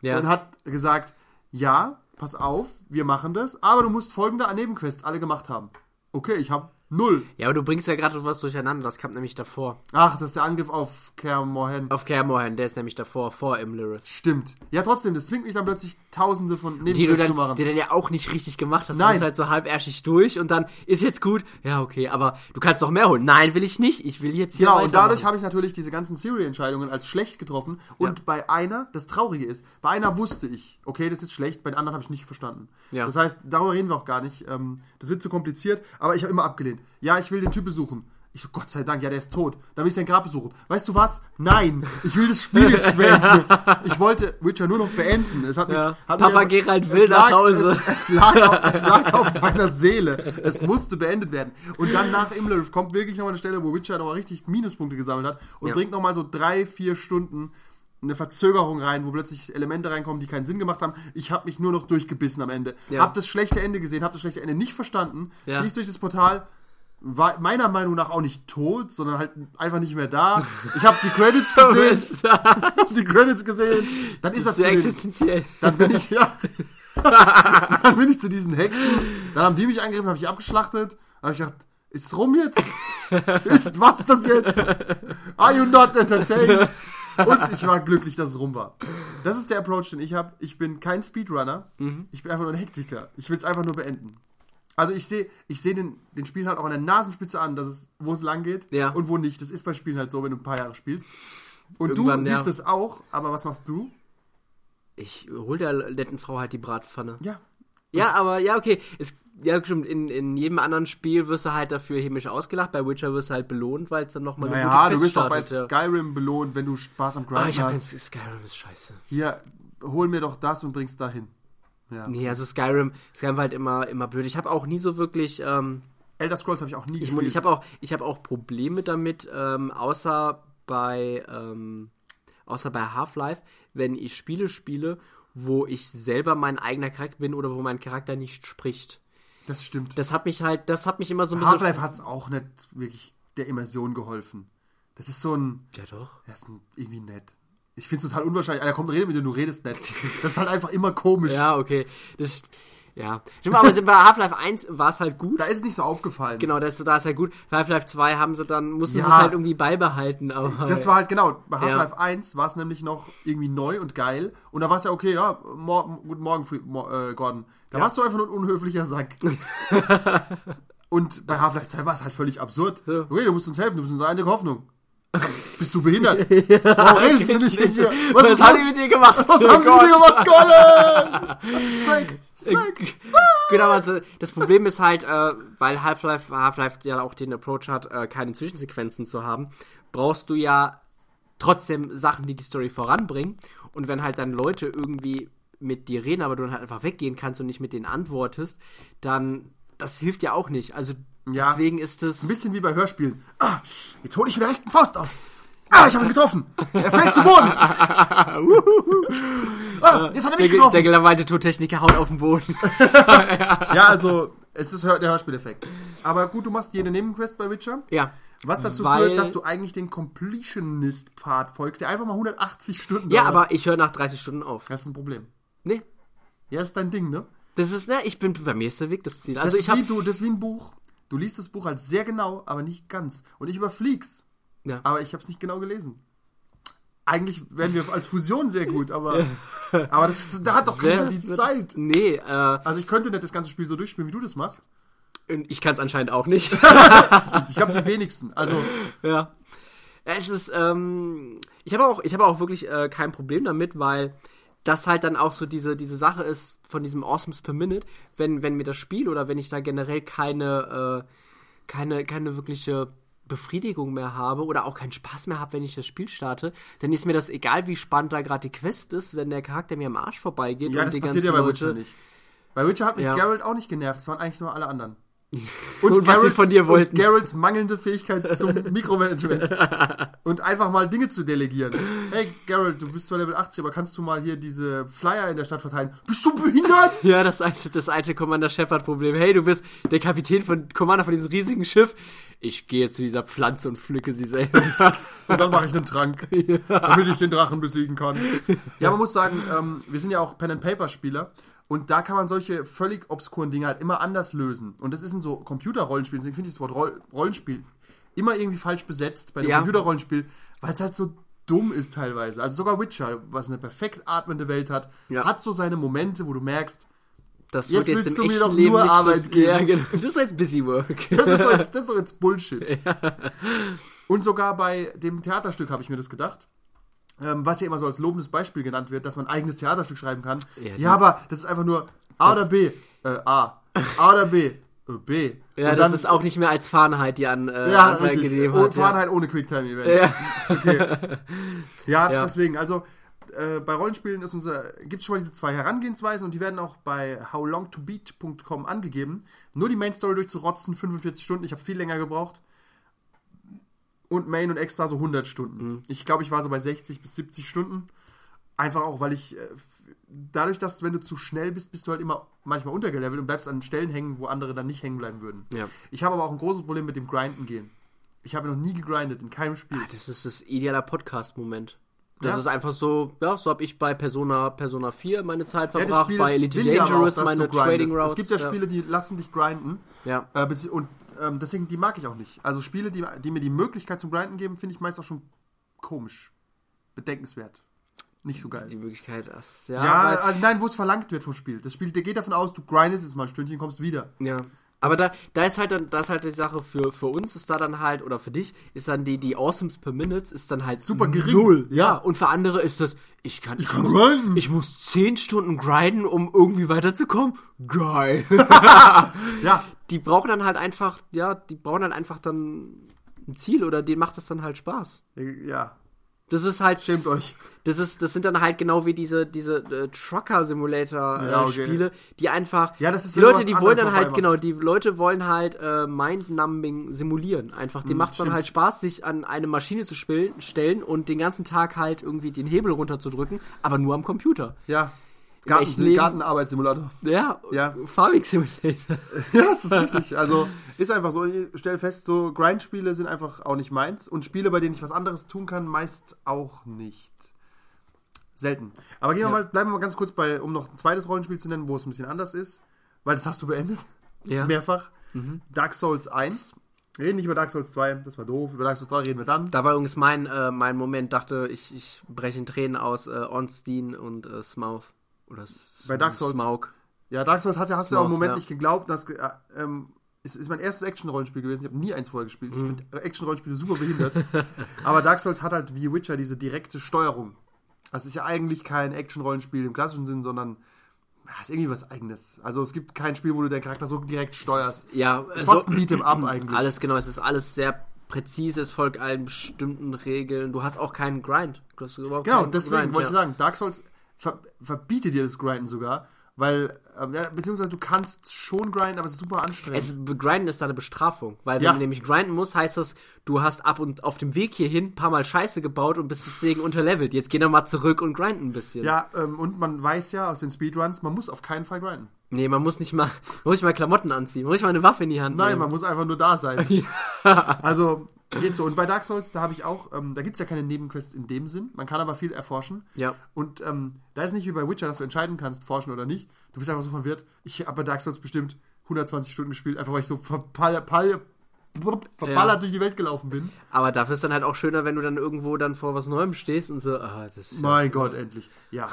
Ja. Und hat gesagt, ja, pass auf, wir machen das, aber du musst folgende Nebenquests alle gemacht haben. Okay, ich habe null. ja, aber du bringst ja gerade was durcheinander. Das kam nämlich davor. Ach, das ist der Angriff auf Kermorhen. Auf Kermorhen, der ist nämlich davor, vor Imlerith. Stimmt. Ja, trotzdem, das zwingt mich dann plötzlich tausende von Die du Nebenquests zu dann, machen. die dann ja auch nicht richtig gemacht hast. Du Nein. bist halt so halbärschig durch und dann ist jetzt gut. Ja, okay, aber du kannst doch mehr holen. Nein, will ich nicht. Ich will jetzt hier Genau, und dadurch habe ich natürlich diese ganzen Siri-Entscheidungen als schlecht getroffen. Und Ja. bei einer, das Traurige ist, bei einer wusste ich, okay, das ist schlecht, bei den anderen habe ich nicht verstanden. Ja. Das heißt, darüber reden wir auch gar nicht. Ähm, das wird zu kompliziert, aber ich habe immer abgelehnt. Ja, ich will den Typ besuchen. Ich so, Gott sei Dank, ja, der ist tot. Dann will ich sein Grab besuchen. Weißt du was? Nein, ich will das Spiel jetzt beenden. Ich wollte Witcher nur noch beenden. Es hat mich, Ja. hat Papa mich Gerald es will nach Hause. Es, es, lag auf, es lag auf meiner Seele. Es musste beendet werden. Und dann nach Imlerith kommt wirklich nochmal eine Stelle, wo Witcher nochmal richtig Minuspunkte gesammelt hat und Ja. bringt nochmal so drei, vier Stunden eine Verzögerung rein, wo plötzlich Elemente reinkommen, die keinen Sinn gemacht haben. Ich habe mich nur noch durchgebissen am Ende. Ja. Hab das schlechte Ende gesehen, hab das schlechte Ende nicht verstanden. Ja. Fließt durch das Portal, war meiner Meinung nach auch nicht tot, sondern halt einfach nicht mehr da. Ich habe die Credits gesehen, das die Credits gesehen. Dann ist das, ist zu den, existenziell. dann bin ich ja, dann bin ich zu diesen Hexen. Dann haben die mich angegriffen, habe ich abgeschlachtet. Dann habe ich gedacht, ist rum jetzt? Ist was das jetzt? Are you not entertained? Und ich war glücklich, dass es rum war. Das ist der Approach, den ich habe. Ich bin kein Speedrunner. Mhm. Ich bin einfach nur ein Hektiker. Ich will es einfach nur beenden. Also ich sehe ich seh den, den Spiel halt auch an der Nasenspitze an, dass es, wo es lang geht Ja. und wo nicht. Das ist bei Spielen halt so, wenn du ein paar Jahre spielst. Und Irgendwann, du siehst es auch, aber was machst du? Ich hol der netten Frau halt die Bratpfanne. Ja. Ja, aber ja, okay. Es, ja, stimmt. In, in jedem anderen Spiel wirst du halt dafür hämisch ausgelacht. Bei Witcher wirst du halt belohnt, weil es dann nochmal eine Naja, gute du wirst doch bei startet, ja. Skyrim belohnt, wenn du Spaß am Ah, Grind ich hab kein hast. Skyrim ist scheiße. Hier, hol mir doch das und bring's dahin. Ja. Nee, also Skyrim, Skyrim war halt immer, immer blöd. Ich habe auch nie so wirklich, ähm, Elder Scrolls habe ich auch nie ich, gespielt. ich habe auch, ich habe auch Probleme damit, ähm, außer bei, ähm, außer bei Half-Life, wenn ich Spiele spiele, wo ich selber mein eigener Charakter bin oder wo mein Charakter nicht spricht. das stimmt. Das hat mich halt, das hat mich immer so ein bisschen. Half-Life hat es auch nicht wirklich der Immersion geholfen. Das ist so ein. Ja doch. Das ist ein, irgendwie nett. Ich finde es total unwahrscheinlich. Einer kommt, redet mit dir, du redest nicht. Das ist halt einfach immer komisch. Ja, okay. Das, ja. Stimmt, aber bei Half-Life 1 war es halt gut. Da ist es nicht so aufgefallen. Genau, das, da ist halt gut. Bei Half-Life 2 haben sie dann, mussten Ja. sie es halt irgendwie beibehalten, aber. Das war halt genau, bei Half-Life 1 war es nämlich noch irgendwie neu und geil. Und da war es ja okay, ja, mor guten Morgen, Mo äh, Gordon. Da Ja. warst du einfach nur ein unhöflicher Sack. und bei Half-Life 2 war es halt völlig absurd. So. Okay, du musst uns helfen, du bist unsere einzige Hoffnung. Bist du behindert? Warum redest du nicht mit mir? Was, Was, haben das? die mit dir gemacht? Was Oh haben sie mit dir gemacht, Gordon? Snake, Snake. Genau, also das Problem ist halt, äh, weil Half-Life Half-Life ja auch den Approach hat, äh, keine Zwischensequenzen zu haben, brauchst du ja trotzdem Sachen, die die Story voranbringen. Und wenn halt dann Leute irgendwie mit dir reden, aber du dann halt einfach weggehen kannst und nicht mit denen antwortest, dann das hilft ja auch nicht. Also Ja. deswegen ist es Ein bisschen wie bei Hörspielen. Ah, jetzt hole ich mit der rechten Faust aus. Ah, ich habe ihn getroffen. Er fällt zu Boden. ah, jetzt hat er der, mich ge- getroffen. der gelangweilte Tontechniker haut auf den Boden. Ja, also, es ist der Hörspieleffekt. Aber gut, du machst jede Nebenquest bei Witcher. ja. Was dazu Weil- führt, dass du eigentlich den Completionist-Pfad folgst, der einfach mal 180 Stunden Ja, dauert. aber ich höre nach 30 Stunden auf. Das ist ein Problem. Nee. Ja, ist dein Ding, ne? Das ist, ne, ich bin, bei mir ist der Weg das Ziel. Das Also ist ich habe wie du, das ist wie ein Buch. Du liest das Buch halt sehr genau, aber nicht ganz. Und ich überflieg's. Ja. Aber ich habe es nicht genau gelesen. Eigentlich wären wir als Fusion sehr gut, aber, aber das, ist- da hat doch keiner die Zeit. Nee, äh, Also ich könnte nicht das ganze Spiel so durchspielen, wie du das machst. ich kann es anscheinend auch nicht. Ich habe die wenigsten. Also ja. Es ist, ähm, ich habe auch, ich habe auch wirklich äh, kein Problem damit, weil das halt dann auch so diese, diese Sache ist von diesem Awesomes per Minute, wenn, wenn mir das Spiel oder wenn ich da generell keine, äh, keine, keine wirkliche Befriedigung mehr habe oder auch keinen Spaß mehr habe, wenn ich das Spiel starte, dann ist mir das egal, wie spannend da gerade die Quest ist, wenn der Charakter mir am Arsch vorbeigeht Ja, und das die passiert ganzen ja bei Leute. Witcher nicht. Bei Witcher hat mich Ja. Geralt auch nicht genervt. Es waren eigentlich nur alle anderen. Und was sie von dir wollten. Und Geralts mangelnde Fähigkeit zum Mikromanagement. und einfach mal Dinge zu delegieren. Hey, Geralt, du bist zwar Level 80, aber kannst du mal hier diese Flyer in der Stadt verteilen? Bist du behindert? Ja, das alte, das alte Commander Shepard-Problem. Hey, du bist der Kapitän von Commander von diesem riesigen Schiff. Ich gehe zu dieser Pflanze und pflücke sie selber. Und dann mache ich einen Trank, damit ich den Drachen besiegen kann. Ja, man muss sagen, ähm, wir sind ja auch Pen-and-Paper-Spieler. Und da kann man solche völlig obskuren Dinge halt immer anders lösen. Und das ist in so Computerrollenspielen, deswegen finde ich das Wort Roll Rollenspiel immer irgendwie falsch besetzt bei dem Ja. Computerrollenspiel, weil es halt so dumm ist teilweise. Also sogar Witcher, was eine perfekt atmende Welt hat, Ja. hat so seine Momente, wo du merkst, Das Jetzt wird jetzt willst du mir doch Leben nur Arbeit geben. Ja, genau. Das ist jetzt Busy Work. das ist doch jetzt, das ist doch jetzt Bullshit. Und sogar bei dem Theaterstück habe ich mir das gedacht. Ähm, was ja immer so als lobendes Beispiel genannt wird, dass man ein eigenes Theaterstück schreiben kann. Ja, Ja, aber das ist einfach nur A oder B. Äh, A. A oder B. Äh, B. Ja, Und das dann- ist auch nicht mehr als Fahrenheit, die an äh, ja, gegeben Oh, hat. Ja. Fahrenheit ohne Quicktime-Events. Ja. Okay. ja, Ja. deswegen, also äh, bei Rollenspielen ist unser, gibt es schon mal diese zwei Herangehensweisen und die werden auch bei howlongtobeat.com angegeben. Nur die Main Story durchzurotzen, 45 Stunden. Ich habe viel länger gebraucht. Und Main und Extra so 100 Stunden. Mhm. Ich glaube, ich war so bei 60 bis 70 Stunden. Einfach auch, weil ich äh, dadurch, dass wenn du zu schnell bist, bist du halt immer manchmal untergelevelt und bleibst an Stellen hängen, wo andere dann nicht hängen bleiben würden. Ja. Ich habe aber auch ein großes Problem mit dem Grinden gehen. Ich habe noch nie gegrindet, in keinem Spiel. Das ist das ideale Podcast-Moment. Das Ja. ist einfach so, ja, so habe ich bei Persona, Persona 4 meine Zeit Ja, verbracht, Spiel bei Elite ja Dangerous auch, meine. Trading Routes. Es gibt ja Spiele, die lassen dich grinden. Ja. Äh, und ähm, deswegen, die mag ich auch nicht. Also Spiele, die, die mir die Möglichkeit zum Grinden geben, finde ich meist auch schon komisch. Bedenkenswert. Nicht so geil. Die Möglichkeit, das, ja. Ja, also nein, wo es verlangt wird vom Spiel. Das Spiel, der geht davon aus, du grindest jetzt mal ein Stündchen, kommst wieder. Ja. Aber da, da ist halt dann, da ist halt die Sache für, für uns ist da dann halt, oder für dich, ist dann die, die Awesomes per Minutes ist dann halt Super gering. Null. Ja. Ja. Und für andere ist das, ich kann, ich, kann muss, grinden. ich muss zehn Stunden grinden, um irgendwie weiterzukommen. Geil. Ja, die brauchen dann halt einfach, ja, die brauchen dann einfach dann ein Ziel oder denen macht das dann halt Spaß. ja, Das ist halt, schämt euch. das ist, das sind dann halt genau wie diese, diese äh, Trucker-Simulator-Spiele, Ja, okay. die einfach, Ja, das ist, die Leute, die wollen dann halt, genau, die Leute wollen halt äh, Mind-Numbing simulieren. Einfach, die macht dann stimmt. halt Spaß, sich an eine Maschine zu spielen, stellen und den ganzen Tag halt irgendwie den Hebel runterzudrücken, aber nur am Computer. Ja. Leben- Gartenarbeitssimulator. Ja, Ja. Farming Simulator. Ja, das ist richtig. Also ist einfach so, ich stelle fest, so Grind-Spiele sind einfach auch nicht meins. Und Spiele, bei denen ich was anderes tun kann, meist auch nicht. Selten. Aber gehen wir Ja. mal, bleiben wir mal ganz kurz bei, um noch ein zweites Rollenspiel zu nennen, wo es ein bisschen anders ist. Weil das hast du beendet. Ja. Mehrfach. Dark Souls 1. Wir reden nicht über Dark Souls 2, das war doof. Über Dark Souls 3 reden wir dann. Da war übrigens mein, äh, mein Moment, dachte ich, ich breche in Tränen aus, äh, Ornstein und äh, Smaug. Oder Bei Dark Souls. Smaug. Ja, Dark Souls hat, ja- hast du ja auch im Smaug, Moment ja. nicht geglaubt. Dass, äh, ähm, es ist mein erstes Action-Rollenspiel gewesen. Ich habe nie eins vorher gespielt. Mhm. Ich finde Action-Rollenspiele super behindert. Aber Dark Souls hat halt wie Witcher diese direkte Steuerung. Das ist ja eigentlich kein Action-Rollenspiel im klassischen Sinn, sondern ja, ist irgendwie was eigenes. Also es gibt kein Spiel, wo du deinen Charakter so direkt steuerst. Ja, Es ist so- fast ein Beat'em Up eigentlich. Alles genau, es ist alles sehr präzise, es folgt allen bestimmten Regeln. Du hast auch keinen Grind. Du hast überhaupt Genau, keinen deswegen Grind, wollte ich ja. sagen, Dark Souls ver verbietet dir das Grinden sogar, weil, ähm, ja, beziehungsweise du kannst schon grinden, aber es ist super anstrengend. Es, Grinden ist da eine Bestrafung, weil wenn Ja. du nämlich grinden musst, heißt das, du hast ab und auf dem Weg hierhin ein paar Mal Scheiße gebaut und bist deswegen unterlevelt. Jetzt geh doch mal zurück und grinden ein bisschen. ja, ähm, und man weiß ja aus den Speedruns, man muss auf keinen Fall grinden. Nee, man muss nicht mal, man muss nicht mal Klamotten anziehen, man muss nicht mal eine Waffe in die Hand Nein, nehmen. man muss einfach nur da sein. Also, geht so. Und bei Dark Souls, da habe ich auch, ähm, da gibt es ja keine Nebenquests in dem Sinn. Man kann aber viel erforschen. Ja. Und ähm, da ist nicht wie bei Witcher, dass du entscheiden kannst, forschen oder nicht. Du bist einfach so verwirrt. Ich habe bei Dark Souls bestimmt 120 Stunden gespielt, einfach weil ich so verpall, verballert Ja. durch die Welt gelaufen bin. Aber dafür ist dann halt auch schöner, wenn du dann irgendwo dann vor was Neuem stehst und so, ah, das ist ja Mein Gott, endlich. Ja.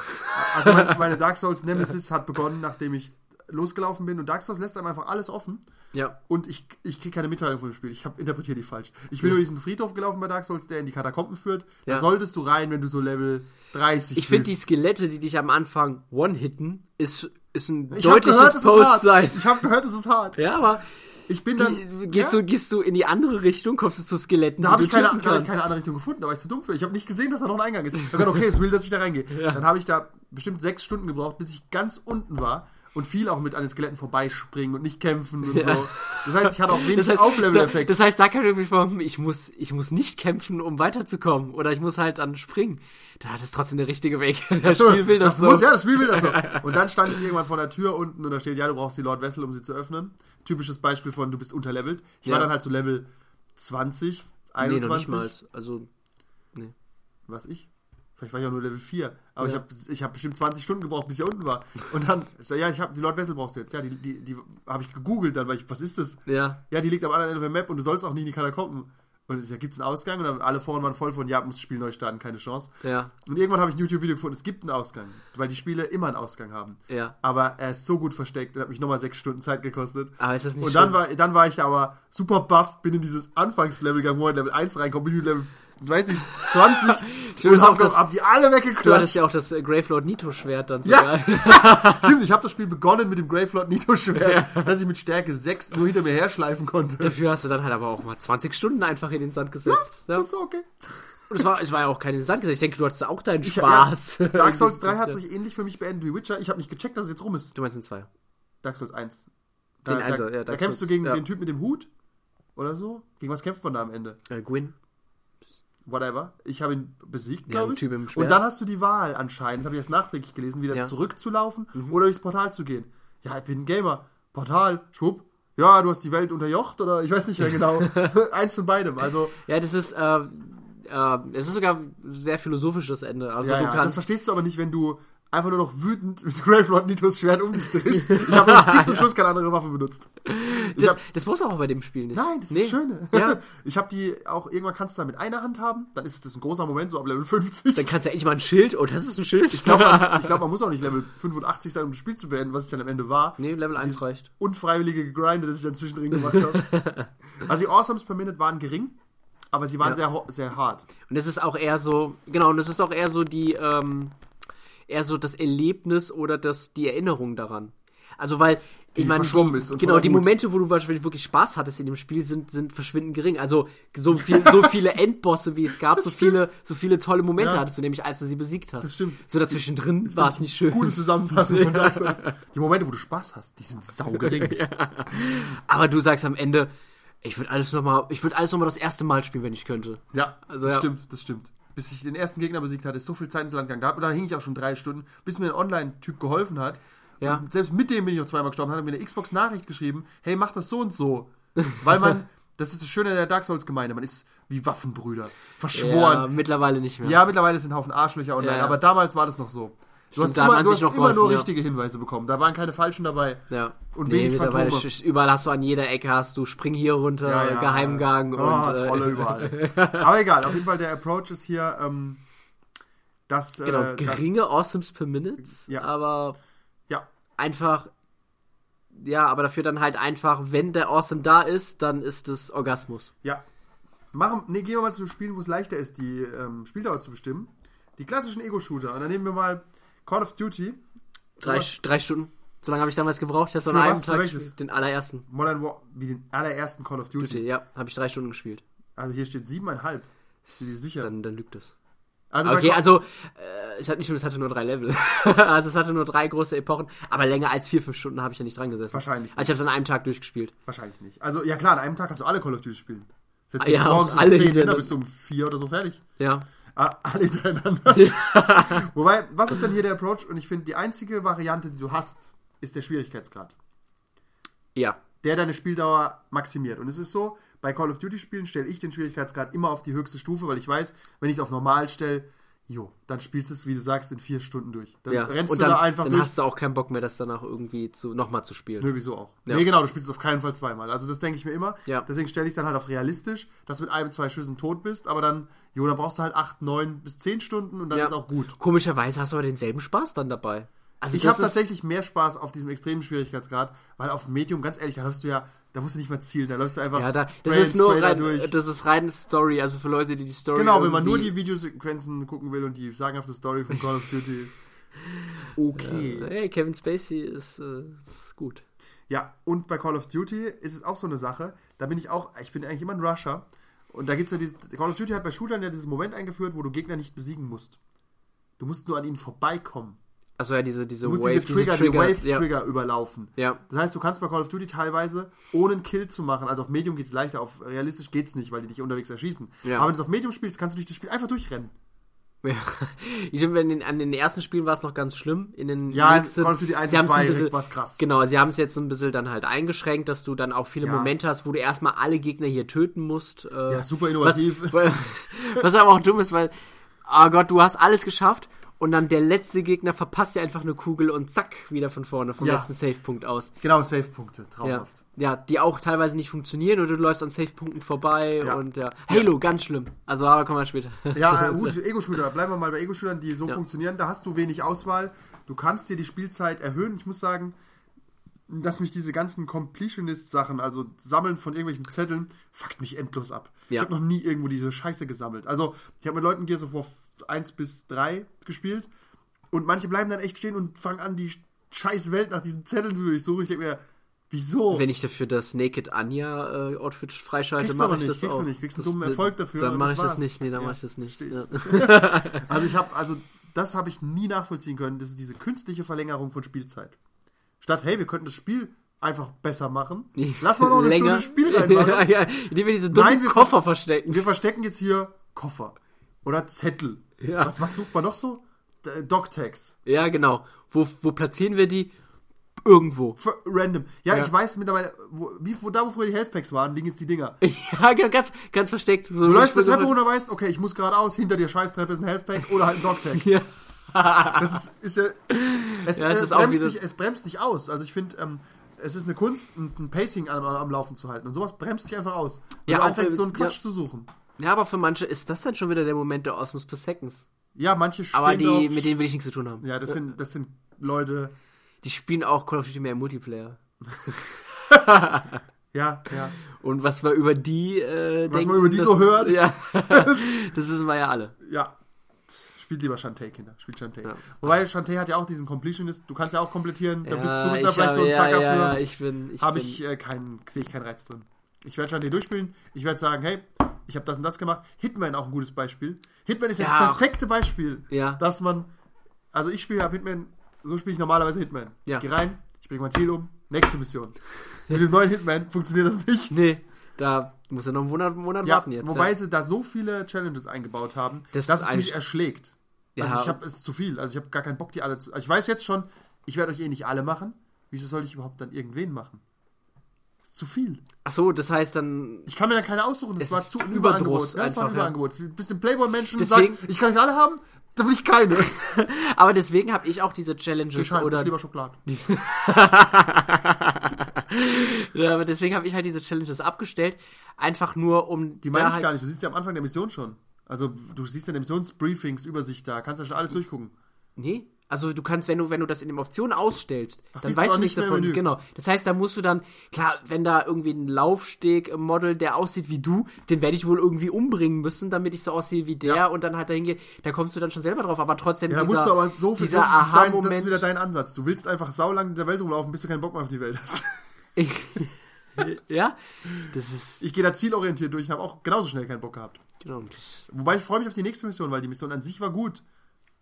Also meine, meine Dark Souls Nemesis hat begonnen, nachdem ich losgelaufen bin. Und Dark Souls lässt einem einfach alles offen. Ja. Und ich, ich kriege keine Mitteilung von dem Spiel. Ich interpretiere die falsch. Ich bin über diesen Friedhof gelaufen bei Dark Souls, der in die Katakomben führt. Da Ja. solltest du rein, wenn du so Level 30 Ich finde die bist. Skelette, die dich am Anfang one-hitten, ist, ist ein Ich deutliches gehört, hart. Post-Sein. Ich habe gehört, es ist hart. Ja, aber Ich bin dann. die, gehst, ja, du, gehst du in die andere Richtung, kommst du zu Skeletten, da habe ich, keine, da hab ich keine andere Richtung gefunden, da war ich zu dumm für. Ich habe nicht gesehen, dass da noch ein Eingang ist. Ich hab gedacht, okay, es will, dass ich da reingehe. Dann habe ich da bestimmt sechs Stunden gebraucht, bis ich ganz unten war und viel auch mit an den Skeletten vorbeispringen und nicht kämpfen und so. Das heißt, ich hatte auch wenig Das heißt, da, Auflevel-Effekt. das heißt, da kann ich mich fragen, ich muss, ich muss nicht kämpfen, um weiterzukommen. Oder ich muss halt dann springen. Da ist trotzdem der richtige Weg. Das So, Spiel will das, so. Muss, ja, das Spiel will das so. Und dann stand ich irgendwann vor der Tür unten und da steht, ja, du brauchst die Lord Vessel, um sie zu öffnen. Typisches Beispiel von, du bist unterlevelt. Ich Ja. war dann halt so Level 20, nee, 21. noch nicht mal. Also, Was ich? Vielleicht war ich auch nur Level 4. Aber ich Ja. habe ich hab bestimmt 20 Stunden gebraucht, bis ich da unten war. Und dann, ja, ich habe die Lord Vessel brauchst du jetzt. Ja, die, die, die habe ich gegoogelt dann, weil ich, was ist das? ja. Ja, die liegt am anderen Ende der Map und du sollst auch nicht in die Katakomben. Und ich, ja, gibt es einen Ausgang? Und dann alle vorne waren voll von, ja, muss das Spiel neu starten, keine Chance. Ja, Und irgendwann habe ich ein YouTube-Video gefunden, es gibt einen Ausgang, weil die Spiele immer einen Ausgang haben. ja. Aber er ist so gut versteckt und hat mich nochmal sechs Stunden Zeit gekostet. Aber ist das nicht Und dann schlimm? war, dann war ich da aber super buff, bin in dieses Anfangslevel gegangen, wo ich Level 1 reinkomme, bin ich mit Level, weiß nicht, 20 Stimmt, und auch hab, das- hab die alle Du hattest weggeklatscht. ja auch das äh, Gravelord Nito-Schwert dann Ja. sogar. Stimmt, ich habe das Spiel begonnen mit dem Gravelord Nito Schwert, dass ich mit Stärke 6 nur hinter mir herschleifen konnte. Dafür hast du dann halt aber auch mal 20 Stunden einfach in den Sand gesetzt. Ja, Das war okay. Und es war, es war ja auch kein in den Sand gesetzt. Ich denke, du hattest da auch deinen Ich, Spaß. Ja, Dark Souls 3 hat sich ähnlich für mich beendet wie Witcher. Ich habe nicht gecheckt, dass es jetzt rum ist. Du meinst den zwei. Dark Souls 1. Den da, Einser, da, ja, da kämpfst du Souls, gegen ja. den Typ mit dem Hut oder so. Gegen was kämpft man da am Ende? Äh, Gwyn. Whatever. Ich habe ihn besiegt, Ja, glaube ich. Typ im Schwert. Und dann hast du die Wahl anscheinend, habe ich jetzt nachträglich gelesen, wieder Ja. Mhm. zurückzulaufen oder durchs Portal zu gehen. Ja, ich bin ein Gamer. Portal, schwupp. Ja, du hast die Welt unterjocht oder ich weiß nicht mehr genau. Eins von beidem. Also, Ja, das ist, äh, äh, es ist sogar ein sehr philosophisches Ende. Also ja, du ja, das kannst. verstehst du aber nicht, wenn du einfach nur noch wütend mit Gravelord Nitos Schwert um dich drehst. Ich habe bis zum Schluss keine andere Waffe benutzt. Das, hab, das muss auch bei dem Spiel nicht. nein, das ist Nee. das Schöne. Ja. Ich habe die auch, irgendwann kannst du da mit einer Hand haben, dann ist das ein großer Moment, so ab Level 50. Dann kannst du endlich mal ein Schild. Oh, das ist ein Schild. Ich glaube, man, glaub, man muss auch nicht Level 85 sein, um das Spiel zu beenden, was ich dann am Ende war. nee, Level 1 Dieses reicht. Unfreiwillige Gegrinde, das ich dann zwischendrin gemacht habe. also die Awesomes per Minute waren gering, aber sie waren Ja. sehr, sehr hart. Und es ist auch eher so, genau, und es ist auch eher so die, ähm, eher so das Erlebnis oder das, die Erinnerung daran. Also weil, ich meine, verschwommen die, ist und genau, die. Momente, wo du wahrscheinlich wirklich Spaß hattest in dem Spiel, sind, sind verschwindend gering. Also so, viel, so viele Endbosse, wie es gab, Das so stimmt. viele, so viele tolle Momente Ja. hattest du, nämlich als du sie besiegt hast. Das stimmt. So dazwischen drin war es nicht schön. Gute Zusammenfassung von Dark Souls. Die Momente, wo du Spaß hast, die sind saugering. Aber du sagst am Ende, ich würde alles nochmal, ich würde alles nochmal das erste Mal spielen, wenn ich könnte. Ja, Also, das ja. stimmt, das stimmt. Bis ich den ersten Gegner besiegt hatte, so viel Zeit ins Land gegangen. Da, da hing ich auch schon drei Stunden, bis mir ein Online-Typ geholfen hat. Ja. Und selbst mit dem bin ich noch zweimal gestorben, hat er mir eine Xbox-Nachricht geschrieben, hey, mach das so und so. Weil man, das ist das Schöne der Dark Souls-Gemeinde, man ist wie Waffenbrüder, Ja, verschworen. mittlerweile nicht mehr. Ja, mittlerweile sind ein Haufen Arschlöcher online, Ja, ja. aber damals war das noch so. Du Stimmt, hast immer, du hast immer nur ja. richtige Hinweise bekommen. Da waren keine falschen dabei. Ja. Und nee, wenig Phantome. überall hast du an jeder Ecke hast du Spring hier runter, Geheimgang oh, und äh, Trolle überall. Aber egal, auf jeden Fall der Approach ist hier, ähm, dass genau, äh, geringe Awesomes per Minutes, Ja. aber ja, einfach ja, aber dafür dann halt einfach, wenn der Awesome da ist, dann ist es Orgasmus. ja. Machen, nee, gehen wir mal zu Spielen, wo es leichter ist, die ähm, Spieldauer zu bestimmen. Die klassischen Ego-Shooter. Und dann nehmen wir mal Call of Duty. Drei, drei Stunden. So lange habe ich damals gebraucht. Ich habe es an einem was? Tag welches? gespielt. Den allerersten. Modern War, wie den allerersten Call of Duty. Duty, ja, habe ich drei Stunden gespielt. Also hier steht siebeneinhalb. Ist dir sicher? Dann, dann lügt es. also Okay, also äh, es hat nicht nur, es hatte nur drei Level. also es hatte nur drei große Epochen, aber länger als vier, fünf Stunden habe ich ja nicht dran gesessen. Wahrscheinlich Also ich habe es an einem Tag durchgespielt. Wahrscheinlich nicht. Also, ja klar, an einem Tag kannst du alle Call of Duty spielen. Setzt Ah, dich ja, morgens um alle 10 hin, dann bist du um 4 oder so fertig. Ja. Ah, alle hintereinander. Wobei, was ist denn hier der Approach? Und ich finde, die einzige Variante, die du hast, ist der Schwierigkeitsgrad. Ja. Der deine Spieldauer maximiert. Und es ist so, bei Call of Duty Spielen stelle ich den Schwierigkeitsgrad immer auf die höchste Stufe, weil ich weiß, wenn ich es auf normal stelle, jo, dann spielst du es, wie du sagst, in vier Stunden durch. Dann ja. rennst Und du dann, da einfach dann durch. hast du auch keinen Bock mehr, das danach irgendwie zu, nochmal zu spielen. Nö, wieso auch? Ja. Nee, genau, du spielst es auf keinen Fall zweimal. Also das denke ich mir immer. Ja. Deswegen stelle ich es dann halt auf realistisch, dass du mit einem, zwei Schüssen tot bist, aber dann, jo, dann brauchst du halt acht, neun bis zehn Stunden und dann Ja. ist auch gut. Komischerweise hast du aber denselben Spaß dann dabei. Also Ich habe tatsächlich mehr Spaß auf diesem extremen Schwierigkeitsgrad, weil auf Medium, ganz ehrlich, da läufst du ja, da musst du nicht mal zielen, da läufst du einfach Ja, da, das Brain ist nur rein, durch. das ist rein Story, also für Leute, die die Story Genau, wenn man nur die Videosequenzen gucken will und die sagenhafte Story von Call of Duty. Okay. Hey, Kevin Spacey ist, äh, ist gut. Ja, und bei Call of Duty ist es auch so eine Sache, da bin ich auch, ich bin eigentlich immer ein Rusher. Und da gibt es ja dieses, Call of Duty hat bei Shootern ja dieses Moment eingeführt, wo du Gegner nicht besiegen musst. Du musst nur an ihnen vorbeikommen. Also ja, diese, diese Du musst Wave, diese Trigger, die Wave-Trigger ja. überlaufen. ja. Das heißt, du kannst bei Call of Duty teilweise, ohne einen Kill zu machen, also auf Medium geht es leichter, auf realistisch geht es nicht, weil die dich unterwegs erschießen. Ja. Aber wenn du es auf Medium spielst, kannst du durch das Spiel einfach durchrennen. Ja. Ich finde, in den, an den ersten Spielen war es noch ganz schlimm. In den Ja, nächsten, Call of Duty 1 sie und haben's 2 ein bisschen, war es krass. Genau, sie haben es jetzt ein bisschen dann halt eingeschränkt, dass du dann auch viele Ja. Momente hast, wo du erstmal alle Gegner hier töten musst. Äh, Ja, super innovativ. Was, was aber auch dumm ist, weil, oh Gott, du hast alles geschafft und dann der letzte Gegner verpasst dir einfach eine Kugel und zack, wieder von vorne, vom Ja. letzten Safe-Punkt aus. Genau, Save-Punkte, Ja. traumhaft. ja, die auch teilweise nicht funktionieren oder du läufst an Safe-Punkten vorbei Ja. und ja. Halo, ganz schlimm. Also, aber kommen wir später. Ja, äh, gut, Ego-Shooter. Bleiben wir mal bei Ego-Shootern, die so Ja. funktionieren. Da hast du wenig Auswahl. Du kannst dir die Spielzeit erhöhen. Ich muss sagen, dass mich diese ganzen Completionist-Sachen, also Sammeln von irgendwelchen Zetteln, fuckt mich endlos ab. Ich Ja. habe noch nie irgendwo diese Scheiße gesammelt. Also, ich habe mit Leuten Gears of War 1 bis 3 gespielt und manche bleiben dann echt stehen und fangen an, die scheiß Welt nach diesen Zetteln zu durchsuchen. Ich denke mir, wieso? Wenn ich dafür das Naked Anya äh, Outfit freischalte, du mache ich nicht, das kriegst auch. du nicht, kriegst einen Das- dummen Erfolg dafür Dann mache das ich das war's. nicht. Nee, dann Ja, mache ich das nicht. verstehe Ja. Also ich habe, also das habe ich nie nachvollziehen können. Das ist diese künstliche Verlängerung von Spielzeit. Statt, hey, wir könnten das Spiel einfach besser machen. Lass mal noch eine Länger. Stunde Spiel reinmachen. ja, ja, indem wir diese dummen Nein, wir- Koffer verstecken. Wir verstecken jetzt hier Koffer oder Zettel. Ja. Was, was sucht man noch so? D- Dogtags. Ja, genau. Wo, wo platzieren wir die? Irgendwo. F- Random. Ja, Ja. ich weiß mittlerweile, wo, wie, wo da, wo früher die Health Packs waren, liegen jetzt die Dinger. Ja, genau, ganz, ganz versteckt. So, Du läufst eine Treppe runter, weißt, okay, ich muss geradeaus, hinter dir Scheißtreppe ist ein Health Pack oder halt ein Dogtag. Ja. Das ist, ist ja. Es, Ja, es äh, ist bremst dich, es bremst dich aus. Also ich finde, ähm, es ist eine Kunst, ein, ein Pacing am, am Laufen zu halten. Und sowas bremst dich einfach aus. Wenn Ja, du anfängst, äh, so einen Quatsch ja. zu suchen. Ja, aber für manche ist das dann schon wieder der Moment der Osmos per Seconds. Ja, manche stehen Aber die, auf, mit denen will ich nichts zu tun haben. Ja, das sind, das sind Leute. Die spielen auch Call of Duty mehr im Multiplayer. Ja, ja. Und was wir über die äh, Was denken, man über die das, so hört. Ja, das wissen wir ja alle. Ja. Spielt lieber Shantae, Kinder. Spielt Shantae. Ja. Wobei Shantae hat ja auch diesen Completionist. Du kannst ja auch komplettieren. Da bist, du bist ich vielleicht hab- so ein ja, Zacker ja, für. Ja, ich bin, ich Habe ich äh, keinen, sehe ich keinen Reiz drin. Ich werde Shantae durchspielen. Ich werde sagen, hey, ich habe das und das gemacht. Hitman auch ein gutes Beispiel. Hitman ist ja, das perfekte Beispiel, Ja. dass man, also ich spiele ab Hitman, so spiele ich normalerweise Hitman. Ja. Ich gehe rein, ich bringe mein Ziel um, nächste Mission. Mit dem neuen Hitman funktioniert das nicht. Nee, da muss er noch einen Monat, Monat Ja, warten jetzt. wobei sie da so viele Challenges eingebaut haben, Das dass es mich erschlägt. Also Ja. ich habe es zu viel. Also ich habe gar keinen Bock, die alle zu. Also ich weiß jetzt schon, ich werde euch eh nicht alle machen. Wieso soll ich überhaupt dann irgendwen machen? Zu viel. Ach so, das heißt dann. Ich kann mir dann keine aussuchen. Das Es war zu ein Überdruss Überangebot. Ja, das war ein einfach, ja. Überangebot. Du bist ein Playboy-Menschen und sagst, ich kann euch alle haben, dann will ich keine. Aber deswegen habe ich auch diese Ich Challenges scheine oder. lieber Schokolade. Ja, aber deswegen habe ich halt diese Challenges abgestellt. Einfach nur, um. Die meine da ich halt, gar nicht. Du siehst ja am Anfang der Mission schon. Also du siehst ja in der Missionsbriefings, Übersicht da. Kannst ja schon alles durchgucken. Nee. Also du kannst, wenn du, wenn du das in den Optionen ausstellst, Ach, dann weißt du im davon. Menü. Genau. Das heißt, da musst du dann, klar, wenn da irgendwie ein Laufsteg-Model, der aussieht wie du, den werde ich wohl irgendwie umbringen müssen, damit ich so aussehe wie der Ja. und dann halt dahin gehe, da kommst du dann schon selber drauf. Aber trotzdem, Ja, da dieser, musst du aber so viel, dieser das, ist dein, das ist wieder dein Ansatz. Du willst einfach saulang in der Welt rumlaufen, bis du keinen Bock mehr auf die Welt hast. ja, das ist, Ich gehe da zielorientiert durch und habe auch genauso schnell keinen Bock gehabt. genau, Wobei ich freue mich auf die nächste Mission, weil die Mission an sich war gut.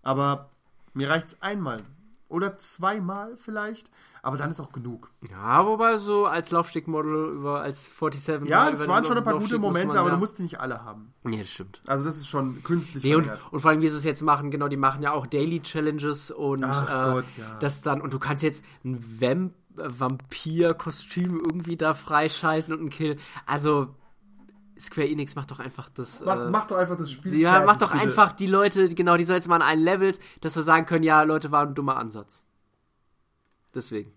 Aber mir reicht es einmal. Oder zweimal vielleicht. Aber dann ist auch genug. ja, wobei so als Laufsteg-Model über, als 47 Ja, das waren schon ein paar gute Momente, man aber da- du musst die nicht alle haben. Nee, das stimmt. Also das ist schon künstlich Nee, und, und vor allem, wie sie es jetzt machen, genau, die machen ja auch Daily Challenges und Ach äh, Gott, ja. das dann, und du kannst jetzt ein Vamp Vampir-Kostüm irgendwie da freischalten und einen Kill. Also, Square Enix macht doch einfach das. Mach, äh, mach doch einfach das Spiel ja, fertig, mach doch bitte. einfach die Leute, genau, die soll jetzt mal an allen Levels, dass wir sagen können, ja, Leute, war ein dummer Ansatz. Deswegen.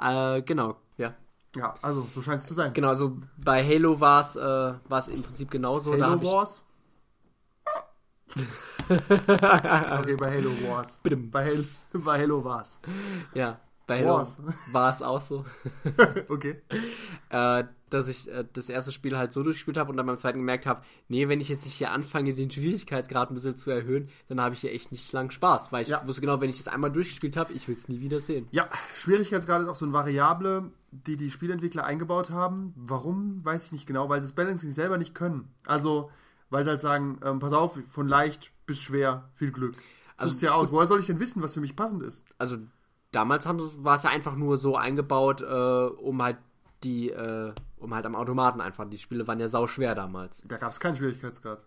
Äh, genau, ja. Ja, also so scheint es zu sein. Genau, also bei Halo war es äh, war's im Prinzip genauso. da Halo Wars? okay, bei Halo Wars. Bei Halo, bei Halo Wars. Ja, bei Halo war es auch so. Okay. äh, dass ich äh, das erste Spiel halt so durchgespielt habe und dann beim zweiten gemerkt habe, nee, wenn ich jetzt nicht hier anfange, den Schwierigkeitsgrad ein bisschen zu erhöhen, dann habe ich hier echt nicht lang Spaß, weil ich Ja. wusste genau, wenn ich das einmal durchgespielt habe, ich will es nie wieder sehen. Ja, Schwierigkeitsgrad ist auch so eine Variable, die die Spielentwickler eingebaut haben. Warum, weiß ich nicht genau, weil sie das Balancing selber nicht können. Also, weil sie halt sagen, ähm, pass auf, von leicht bis schwer, viel Glück. So Also, ja aus. Woher soll ich denn wissen, was für mich passend ist? Also damals war es ja einfach nur so eingebaut, äh, um halt die, äh, um halt am Automaten einfach. Die Spiele waren ja sau schwer damals. Da gab es keinen Schwierigkeitsgrad.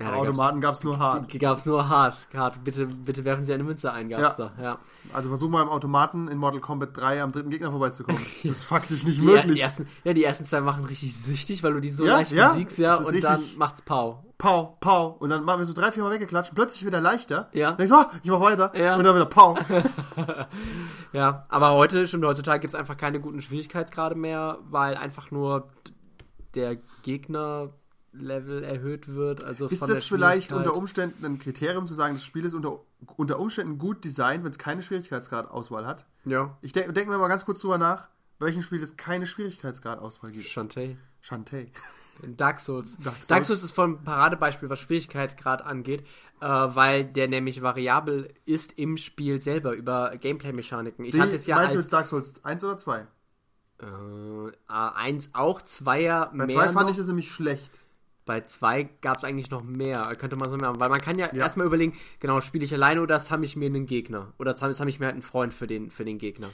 Ja, Automaten gab es nur hart. Gab es nur hart, hart. Bitte, bitte werfen Sie eine Münze ein, gab's Ja. da. Ja. Also versuch mal im Automaten in Mortal Kombat 3 am dritten Gegner vorbeizukommen. Das ist faktisch nicht Die, möglich. die ersten, ja, die ersten zwei machen richtig süchtig, weil du die so Ja, leicht ja, besiegst, ja, und dann macht's Pau. Pau, Pau. Und dann machen wir so drei, vier Mal weggeklatscht. Plötzlich wieder leichter. Ja. Dann denkst du, ah, ich mach weiter. Ja. Und dann wieder Pau. Ja, aber heute, stimmt, heutzutage gibt's einfach keine guten Schwierigkeitsgrade mehr, weil einfach nur der Gegner-Level erhöht wird. Also Ist von das vielleicht unter Umständen ein Kriterium zu sagen, das Spiel ist unter, unter Umständen gut designt, wenn es keine Schwierigkeitsgrad-Auswahl hat? Ja, Ich denke denk mir mal ganz kurz drüber nach, bei welchem Spiel es keine Schwierigkeitsgrad-Auswahl gibt. Shantae. Shantae. Dark Souls. Dark Souls. Dark Souls ist ein Paradebeispiel, was Schwierigkeitsgrad angeht, äh, weil der nämlich variabel ist im Spiel selber über Gameplay-Mechaniken. Ich Die, hatte es ja meinst du als jetzt Dark Souls 1 oder 2? äh, A1 auch, Zweier Bei mehr 2 fand noch. ich das nämlich schlecht. Bei zwei gab es eigentlich noch mehr. Könnte man so mehr haben. Weil man kann ja, Ja. erstmal überlegen, genau, spiele ich alleine oder habe ich mir einen Gegner? Oder habe ich mir halt einen Freund für den, für den Gegner?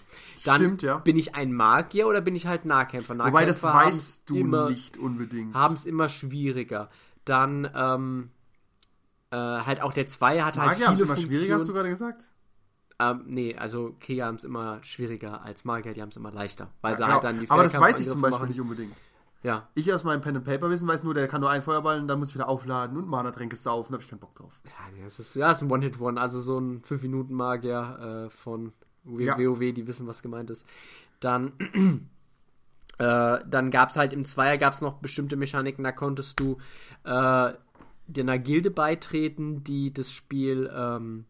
Dann Stimmt, ja. bin ich ein Magier oder bin ich halt Nahkämpfer? Nahkämpfer Wobei, das weißt du immer, nicht unbedingt. Haben es immer schwieriger. Dann, ähm, äh, halt auch der Zweier hat halt Magier haben viele es immer schwieriger, hast du gerade gesagt? Ähm, nee, also Krieger haben es immer schwieriger als Magier, die haben es immer leichter. Weil sie Ja, halt dann die aber das weiß ich zum Beispiel machen. nicht unbedingt. Ja. Ich aus meinem Pen and Paper Wissen weiß nur, der kann nur einen Feuerball und dann muss ich wieder aufladen und Mana-Tränke saufen, da habe ich keinen Bock drauf. Ja, das ist, ja, das ist ein One-Hit-One, also so ein 5-Minuten-Magier äh, von W- Ja. WoW, die wissen, was gemeint ist. Dann, äh, dann gab es halt im Zweier gab es noch bestimmte Mechaniken, da konntest du äh, dir einer Gilde beitreten, die das Spiel, ähm,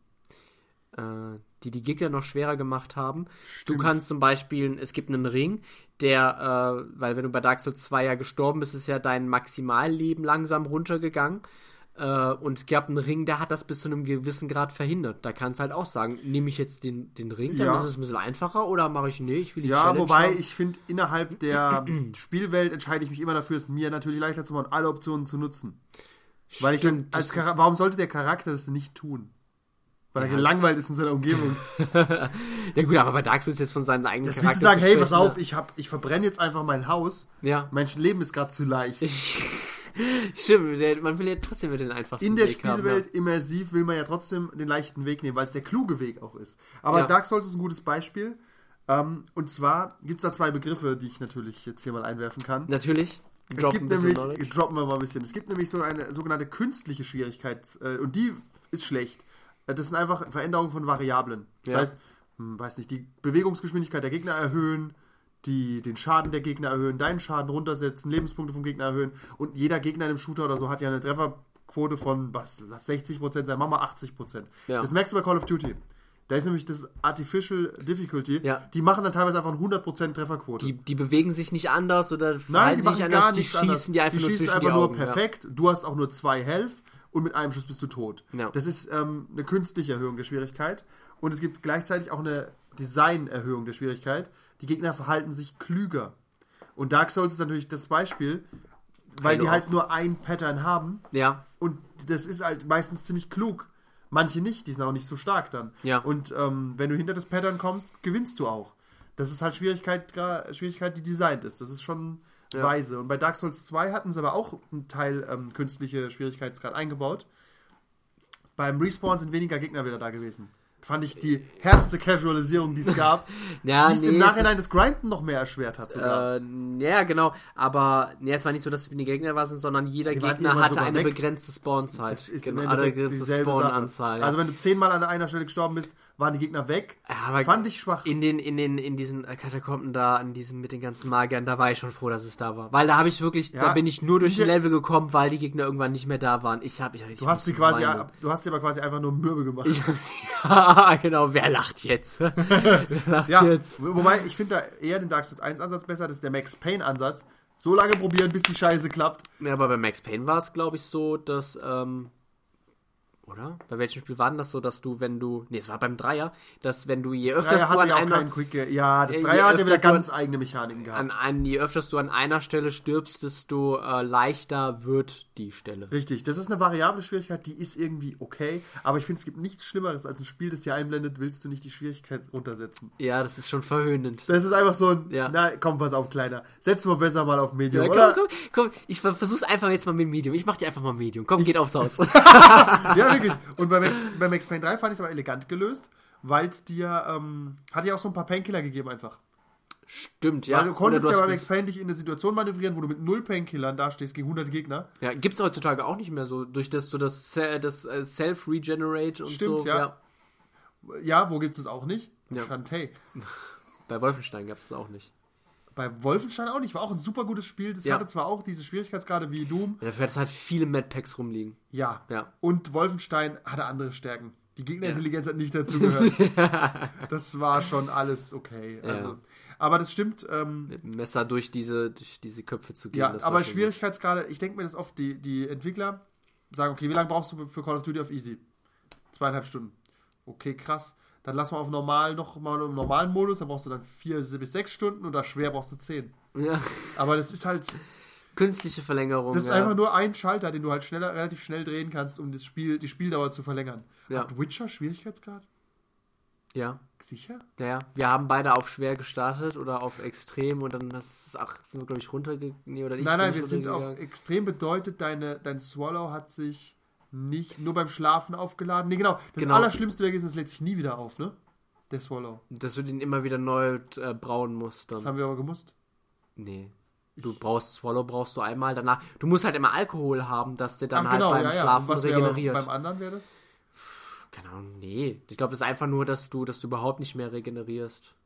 äh, die die Gegner noch schwerer gemacht haben. Du kannst zum Beispiel, es gibt einen Ring, der, äh, weil wenn du bei Dark Souls 2 ja gestorben bist, ist ja dein Maximalleben langsam runtergegangen. Äh, und es gab einen Ring, der hat das bis zu einem gewissen Grad verhindert. Da kannst du halt auch sagen, nehme ich jetzt den, den Ring, dann Ja. ist es ein bisschen einfacher oder mache ich, nee, ich will die Ja, Challenge wobei haben. ich finde, innerhalb der Spielwelt entscheide ich mich immer dafür, es mir natürlich leichter zu machen, alle Optionen zu nutzen. Weil ich dann, Stimmt, als Chara- ist- warum sollte der Charakter das nicht tun? Weil er Ja. gelangweilt ist in seiner Umgebung. Ja gut, aber bei Dark Souls jetzt von seinen eigenen Das willst du sagen, hey, pass sprechen, auf, ich, hab, ich verbrenne jetzt einfach mein Haus. ne? Ja. Mein Leben ist gerade zu leicht. Stimmt, man will ja trotzdem mit den einfachsten In der Weg haben, Spielwelt immersiv will man ja trotzdem den leichten Weg nehmen, weil es der kluge Weg auch ist. Aber Ja. Dark Souls ist ein gutes Beispiel. Ähm, und zwar gibt es da zwei Begriffe, die ich natürlich jetzt hier mal einwerfen kann. Ja. Natürlich. Es Drop gibt nämlich, Knowledge. droppen wir mal ein bisschen, es gibt nämlich so eine sogenannte künstliche Schwierigkeit äh, und die ist schlecht. Äh, Das sind einfach Veränderungen von Variablen. Das Ja. heißt, hm, weiß nicht, die Bewegungsgeschwindigkeit der Gegner erhöhen, die den Schaden der Gegner erhöhen, deinen Schaden runtersetzen, Lebenspunkte vom Gegner erhöhen und jeder Gegner in einem Shooter oder so hat ja eine Trefferquote von, was, lass 60% sein, mach mal 80%. Ja. Das merkst du bei Call of Duty. Da ist nämlich das Artificial Difficulty. Ja. Die machen dann teilweise einfach eine 100% Trefferquote. Die, die bewegen sich nicht anders oder Nein, verhalten die sich anders, gar die schießen anders. die einfach nur schießen einfach die nur perfekt. Du hast auch nur zwei Health und mit einem Schuss bist du tot. Ja. Das ist ähm, eine künstliche Erhöhung der Schwierigkeit. Und es gibt gleichzeitig auch eine Design-Erhöhung der Schwierigkeit. Die Gegner verhalten sich klüger. Und Dark Souls ist natürlich das Beispiel, weil Halo die halt nur ein Pattern haben. Ja. Und das ist halt meistens ziemlich klug. Manche nicht, die sind auch nicht so stark dann. Ja. Und ähm, wenn du hinter das Pattern kommst, gewinnst du auch. Das ist halt Schwierigkeit, Schwierigkeit die designt ist. Das ist schon Ja. weise. Und bei Dark Souls 2 hatten sie aber auch einen Teil ähm, künstliche Schwierigkeitsgrad eingebaut. Beim Respawn sind weniger Gegner wieder da gewesen. Fand ich die härteste Casualisierung, die es gab. Ja, die es nee, im Nachhinein das Grinden noch mehr erschwert hat sogar. Äh, ja, genau. Aber nee, es war nicht so, dass es weniger Gegner sind, sondern jeder Die waren Gegner hatte eine weg. begrenzte Spawnzeit. das ist genau, eine begrenzte. Spawnanzahl. Ja. Also wenn du zehnmal an einer Stelle gestorben bist, waren die Gegner weg. Aber Fand ich schwach. in den, in den, in diesen äh, Katakomben da, an diesem mit den ganzen Magiern, da war ich schon froh, dass es da war. Weil da habe ich wirklich, Ja, da bin ich nur durch den Level gekommen, weil die Gegner irgendwann nicht mehr da waren. Ich habe, ich, ich Du hast sie quasi, weinen. du hast sie aber quasi einfach nur mürbe gemacht. Ich ja, genau. Wer lacht jetzt? Wer lacht ja, jetzt? wo- wobei ich finde da eher den Dark Souls 1 Ansatz besser, das ist der Max Payne Ansatz. So lange probieren, bis die Scheiße klappt. Ja, aber bei Max Payne war es, glaube ich, so, dass, ähm, oder? Bei welchem Spiel war denn das so, dass du, wenn du, nee, es war beim Dreier, dass wenn du, je Das öfters Dreier du an ja auch einer, Quick, ja, das Dreier hat ja wieder ganz eigene Mechaniken gehabt. an, an, je öfters du an einer Stelle stirbst, desto äh, leichter wird die Stelle. Richtig, das ist eine variable Schwierigkeit, die ist irgendwie okay, aber ich finde, es gibt nichts Schlimmeres als ein Spiel, das dir einblendet, willst du nicht die Schwierigkeit runtersetzen. Ja, das ist schon verhöhnend. Das ist einfach so ein, Ja. na komm, pass auf, Kleiner, setz mal besser mal auf Medium, Ja, oder? komm, komm, komm, ich ver- versuch's einfach jetzt mal mit Medium. Ich mach dir einfach mal Medium. Komm, geht aufs Haus. Ja, wirklich. Und bei Max, bei Max Payne 3 fand ich es aber elegant gelöst, weil es dir, ähm, hat ja auch so ein paar Painkiller gegeben einfach. Stimmt, ja. Weil du konntest Oder ja bei Max Payne dich in eine Situation manövrieren, wo du mit null Painkillern dastehst gegen 100 Gegner. Ja, gibt's heutzutage auch nicht mehr so. Durch das, so das, das äh, Self-Regenerate und Stimmt, so. ja. Ja, wo gibt's es auch nicht? Ja. Shantae. Bei Wolfenstein gab's das auch nicht. Bei Wolfenstein auch nicht. War auch ein super gutes Spiel. Das Ja. hatte zwar auch diese Schwierigkeitsgrade wie Doom. Ja, Dafür hat es halt viele Madpacks rumliegen. Ja. Ja. Und Wolfenstein hatte andere Stärken. Die Gegnerintelligenz hat nicht dazu gehört. das war schon alles okay. Also, Ja. Aber das stimmt. Ähm, Mit Messer durch diese, durch diese Köpfe zu gehen. ja, aber Schwierigkeitsgrade, ich denke mir das oft, die, die Entwickler sagen, okay, wie lange brauchst du für Call of Duty auf Easy? Zweieinhalb Stunden. Okay, krass. Dann lass mal auf normal noch mal im normalen Modus, dann brauchst du dann vier bis sechs Stunden und auf schwer brauchst du zehn. Ja. Aber das ist halt, Künstliche Verlängerung. das ist ja. einfach nur ein Schalter, den du halt schneller, relativ schnell drehen kannst, um das Spiel, die Spieldauer zu verlängern. Ja. Hat Witcher Schwierigkeitsgrad? Ja. Sicher? Ja, ja. Wir haben beide auf schwer gestartet oder auf extrem und dann das ist, ach, sind wir, glaube ich, runtergegangen. Nee, oder ich nein, nein, wir sind auf extrem bedeutet, deine, dein Swallow hat sich nicht nur beim Schlafen aufgeladen. Nee, genau. Das Genau. Allerschlimmste wäre gewesen, es lädt sich nie wieder auf, ne? Der Swallow. Dass du den immer wieder neu äh, brauen musst. Dann. Das haben wir aber gemusst. Nee. Du brauchst Swallow, brauchst du einmal danach. Du musst halt immer Alkohol haben, dass der dann Ach, halt genau, beim ja, ja. Schlafen Was regeneriert. beim anderen wäre das? Keine Ahnung, nee. Ich glaube, das ist einfach nur, dass du, dass du überhaupt nicht mehr regenerierst.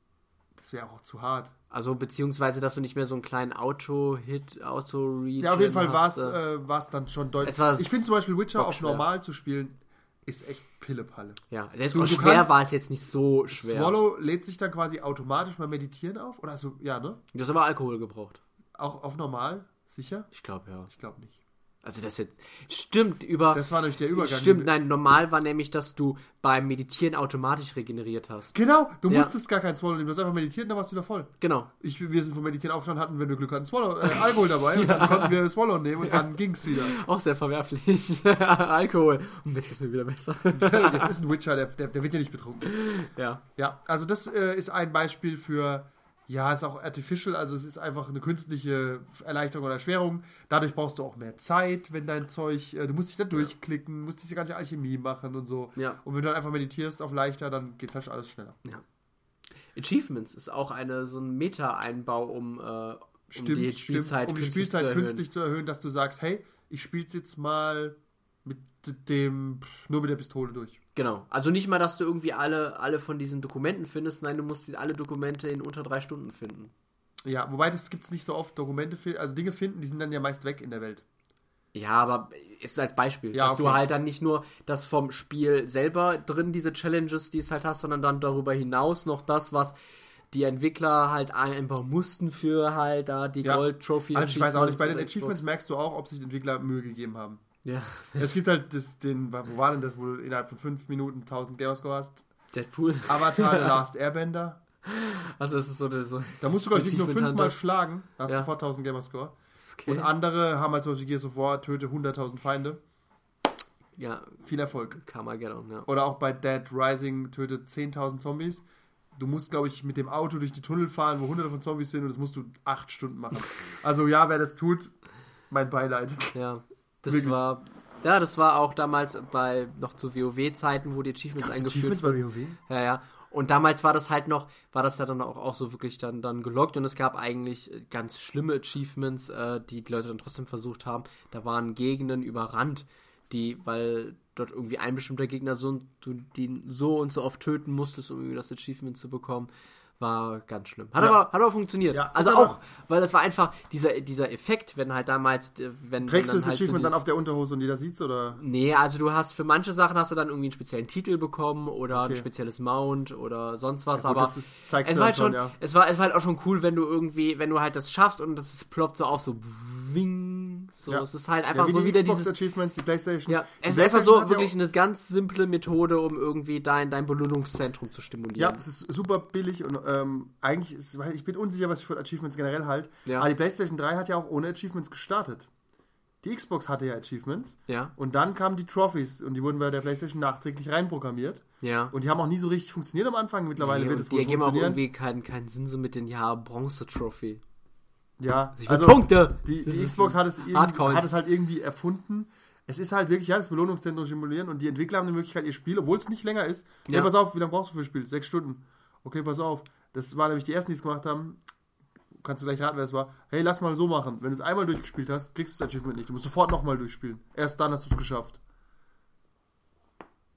Das wäre auch zu hart. Also beziehungsweise, dass du nicht mehr so einen kleinen Auto-Hit, Auto-Reach. Ja, auf jeden Fall war es äh, äh, dann schon deutlich. Ich finde zum Beispiel Witcher auf normal zu spielen, ist echt Pillepalle. Ja, selbst Du- auch du schwer war es jetzt nicht so schwer. Swallow lädt sich dann quasi automatisch beim Meditieren auf? Oder so, ja, ne? Du hast aber Alkohol gebraucht. Auch auf normal? Sicher? Ich glaube, ja. Ich glaube nicht. Also das jetzt stimmt über Das war nämlich der Übergang. Stimmt, nein, normal war nämlich, dass du beim Meditieren automatisch regeneriert hast. Genau, du Ja. musstest gar keinen Swallow nehmen. Du hast einfach meditiert und dann warst du wieder voll. Genau. Ich, wir sind vom Meditieren aufgestanden, hatten, wenn wir Glück hatten, Swallow, äh, Alkohol dabei. Und dann konnten wir Swallow nehmen und dann ging's wieder. Auch sehr verwerflich. Alkohol. Und jetzt ist mir wieder besser. Das ist ein Witcher, der, der, der wird ja nicht betrunken. ja. Ja, also das äh, ist ein Beispiel für, ja, ist auch artificial, also es ist einfach eine künstliche Erleichterung oder Erschwerung. Dadurch brauchst du auch mehr Zeit, wenn dein Zeug, äh, du musst dich da durchklicken, musst diese ganze Alchemie machen und so. Ja. Und wenn du dann einfach meditierst auf leichter, dann geht's halt schon alles schneller. Achievements ist auch eine, so ein Meta-Einbau, um, äh, um die Spielzeit, um die künstlich Spielzeit zu erhöhen. künstlich zu erhöhen, dass du sagst, hey, ich spiel's jetzt mal mit dem, nur mit der Pistole durch. Genau. Also nicht mal, dass du irgendwie alle, alle von diesen Dokumenten findest, nein, du musst die- alle Dokumente in unter drei Stunden finden. Ja, wobei das gibt's nicht so oft, Dokumente, also Dinge finden, die sind dann ja meist weg in der Welt. Ja, aber ist als Beispiel, Ja, dass du okay. halt dann nicht nur das vom Spiel selber drin, diese Challenges, die es halt hast, sondern dann darüber hinaus noch das, was die Entwickler halt einbauen mussten für halt da die Ja. Gold Trophy. Also ich weiß auch nicht, bei den Achievements merkst du auch, ob sich die Entwickler Mühe gegeben haben. Ja, Es gibt halt das, den, wo war denn das, wo du innerhalb von 5 Minuten 1000 Gamerscore hast? Deadpool. Avatar The Last Airbender. Also es ist so, so Da musst du, glaube ich, nur fünfmal schlagen, hast Ja. du sofort 1000 Gamerscore. okay. Und andere haben halt zum Beispiel Gears of War, töte 100.000 Feinde. ja, Viel Erfolg. Carmageddon, ja. Oder auch bei Dead Rising, töte 10.000 Zombies. Du musst, glaube ich, mit dem Auto durch die Tunnel fahren, wo hunderte von Zombies sind und das musst du acht Stunden machen. Also ja, wer das tut, mein Beileid. Ja, das Wirklich. war ja, das war auch damals bei noch zu WoW-Zeiten, wo die Achievements eingeführt bei WoW? Ja, ja. Und damals war das halt noch, war das ja dann auch, auch so wirklich dann, dann gelockt und es gab eigentlich ganz schlimme Achievements, äh, die die Leute dann trotzdem versucht haben. Da waren Gegenden überrannt, die, weil dort irgendwie ein bestimmter Gegner so, und- du den so und so oft töten musstest, um irgendwie das Achievement zu bekommen. War ganz schlimm. Hat, Ja. aber, hat aber funktioniert. Ja, also aber- auch, weil das war einfach dieser, dieser Effekt, wenn halt damals, äh, wenn. Trägst du wenn das halt so Achievement dann dieses- auf der Unterhose und jeder sieht's oder? Nee, also du hast für manche Sachen hast du dann irgendwie einen speziellen Titel bekommen oder ein Okay. spezielles Mount oder sonst was, Ja, gut, aber das ist- zeigst es du war dann halt schon, schon, ja. es war es war halt auch schon cool, wenn du irgendwie, wenn du halt das schaffst und das ploppt so auf so wing, so Ja. es ist halt Ja, einfach wie so die wieder Xbox dieses Achievements, die Playstation. ja, Die es ist einfach so ja wirklich eine ganz simple Methode, um irgendwie dein dein Belohnungszentrum zu Ja, stimulieren. es ist super billig und ähm, eigentlich ist, ich bin unsicher, was ich von Achievements generell halt. Ja. Aber die PlayStation 3 hat ja auch ohne Achievements gestartet. Die Xbox hatte ja Achievements Ja, und dann kamen die Trophies und die wurden bei der PlayStation nachträglich reinprogrammiert. ja. Und die haben auch nie so richtig funktioniert am Anfang. Mittlerweile Nee, wird es die wohl ergeben auch funktionieren. irgendwie keinen, keinen Sinn so mit den ja Bronze Trophy. Ja, Ich will Punkte. Die, die Xbox hat es, hat es halt irgendwie erfunden. Es ist halt wirklich, ja, das Belohnungszentrum simulieren und die Entwickler haben die Möglichkeit, ihr Spiel, obwohl es nicht länger ist. Ja. Ja. pass auf, wie lange brauchst du für das Spiel? Sechs Stunden. Okay, pass auf. Das waren nämlich die ersten, die es gemacht haben. Kannst du gleich raten, wer es war. Hey, lass mal so machen. Wenn du es einmal durchgespielt hast, kriegst du das Achievement nicht. Du musst sofort nochmal durchspielen. Erst dann hast du es geschafft.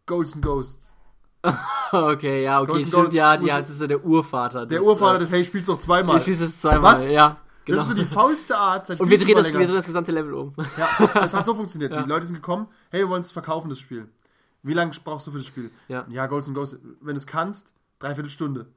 Golds and Ghosts. Okay, ja, okay, Ghost in stimmt, Ghost ja, die halt ist ja der Urvater. Der des, Urvater äh, des, hey, spielst doch zweimal. Ich spiele es zweimal, Was? ja. Genau. Das ist so die faulste Art. und wir drehen, das, wir drehen das gesamte Level um. Ja, das hat so funktioniert. Ja. Die Leute sind gekommen, hey, wir wollen es verkaufen, das Spiel. Wie lange brauchst du für das Spiel? Ja. Ja, Ghosts and Ghosts, wenn du es kannst, dreiviertel Stunde.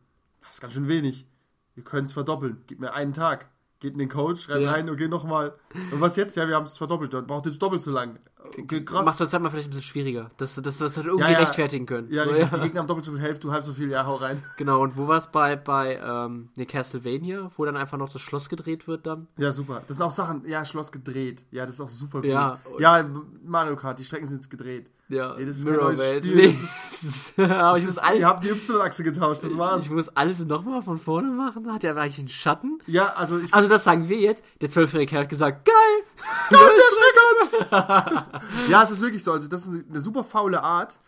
Das ist ganz schön wenig. Wir können es verdoppeln. Gib mir einen Tag. Geht in den Code, schreib Ja. rein, okay, nochmal. Und was jetzt? Ja, wir haben es verdoppelt. Dann braucht jetzt doppelt so lang. Okay, krass. Machst du das halt mal vielleicht ein bisschen schwieriger, dass dass wir das halt irgendwie Ja, ja. rechtfertigen können. ja, so, ja. die Gegner haben doppelt so viel Hälfte, du halb so viel, ja, hau rein. Genau, und wo war es bei, bei ähm, ne, Castlevania, wo dann einfach noch das Schloss gedreht wird dann? Ja, super. Das sind auch Sachen, ja, Schloss gedreht. Ja, das ist auch super gut. Ja. ja Mario Kart, die Strecken sind gedreht. Nee, das Welt. Spiel, Nee, das das ist, aber ich Das muss alles, ihr habt die Y-Achse getauscht, das war's. ich muss alles nochmal von vorne machen. Hat der eigentlich einen Schatten? Ja, also ich Also das sagen wir jetzt. Der zwölfjährige Kerl hat gesagt, geil! Ja, es ist wirklich so. Also, das ist eine super faule Art.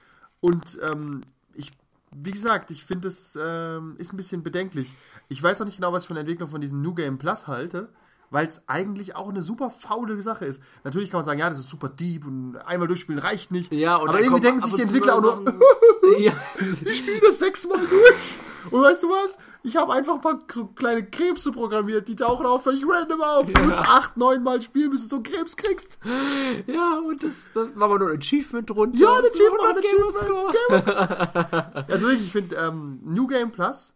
Und ähm, ich, wie gesagt, ich finde es ähm, ist ein bisschen bedenklich. Ich weiß auch nicht genau, was ich von der Entwicklung von diesem New Game Plus halte, weil es eigentlich auch eine super faule Sache ist. Natürlich kann man sagen, ja, das ist super deep und einmal durchspielen reicht nicht. Ja, und Aber irgendwie denken sich die Entwickler auch Sachen- ja. die spielen das sechsmal durch. Und weißt du was? Ich habe einfach ein paar so kleine Krebse programmiert, die tauchen auch völlig random auf. Du musst acht, neun Mal spielen, bis du so einen Krebs kriegst. Ja, und das, das war mal nur ein Achievement drunter. Ja, ein So, Achievement, und Achievement, Gamerscore. Also wirklich, ich finde, ähm, New Game Plus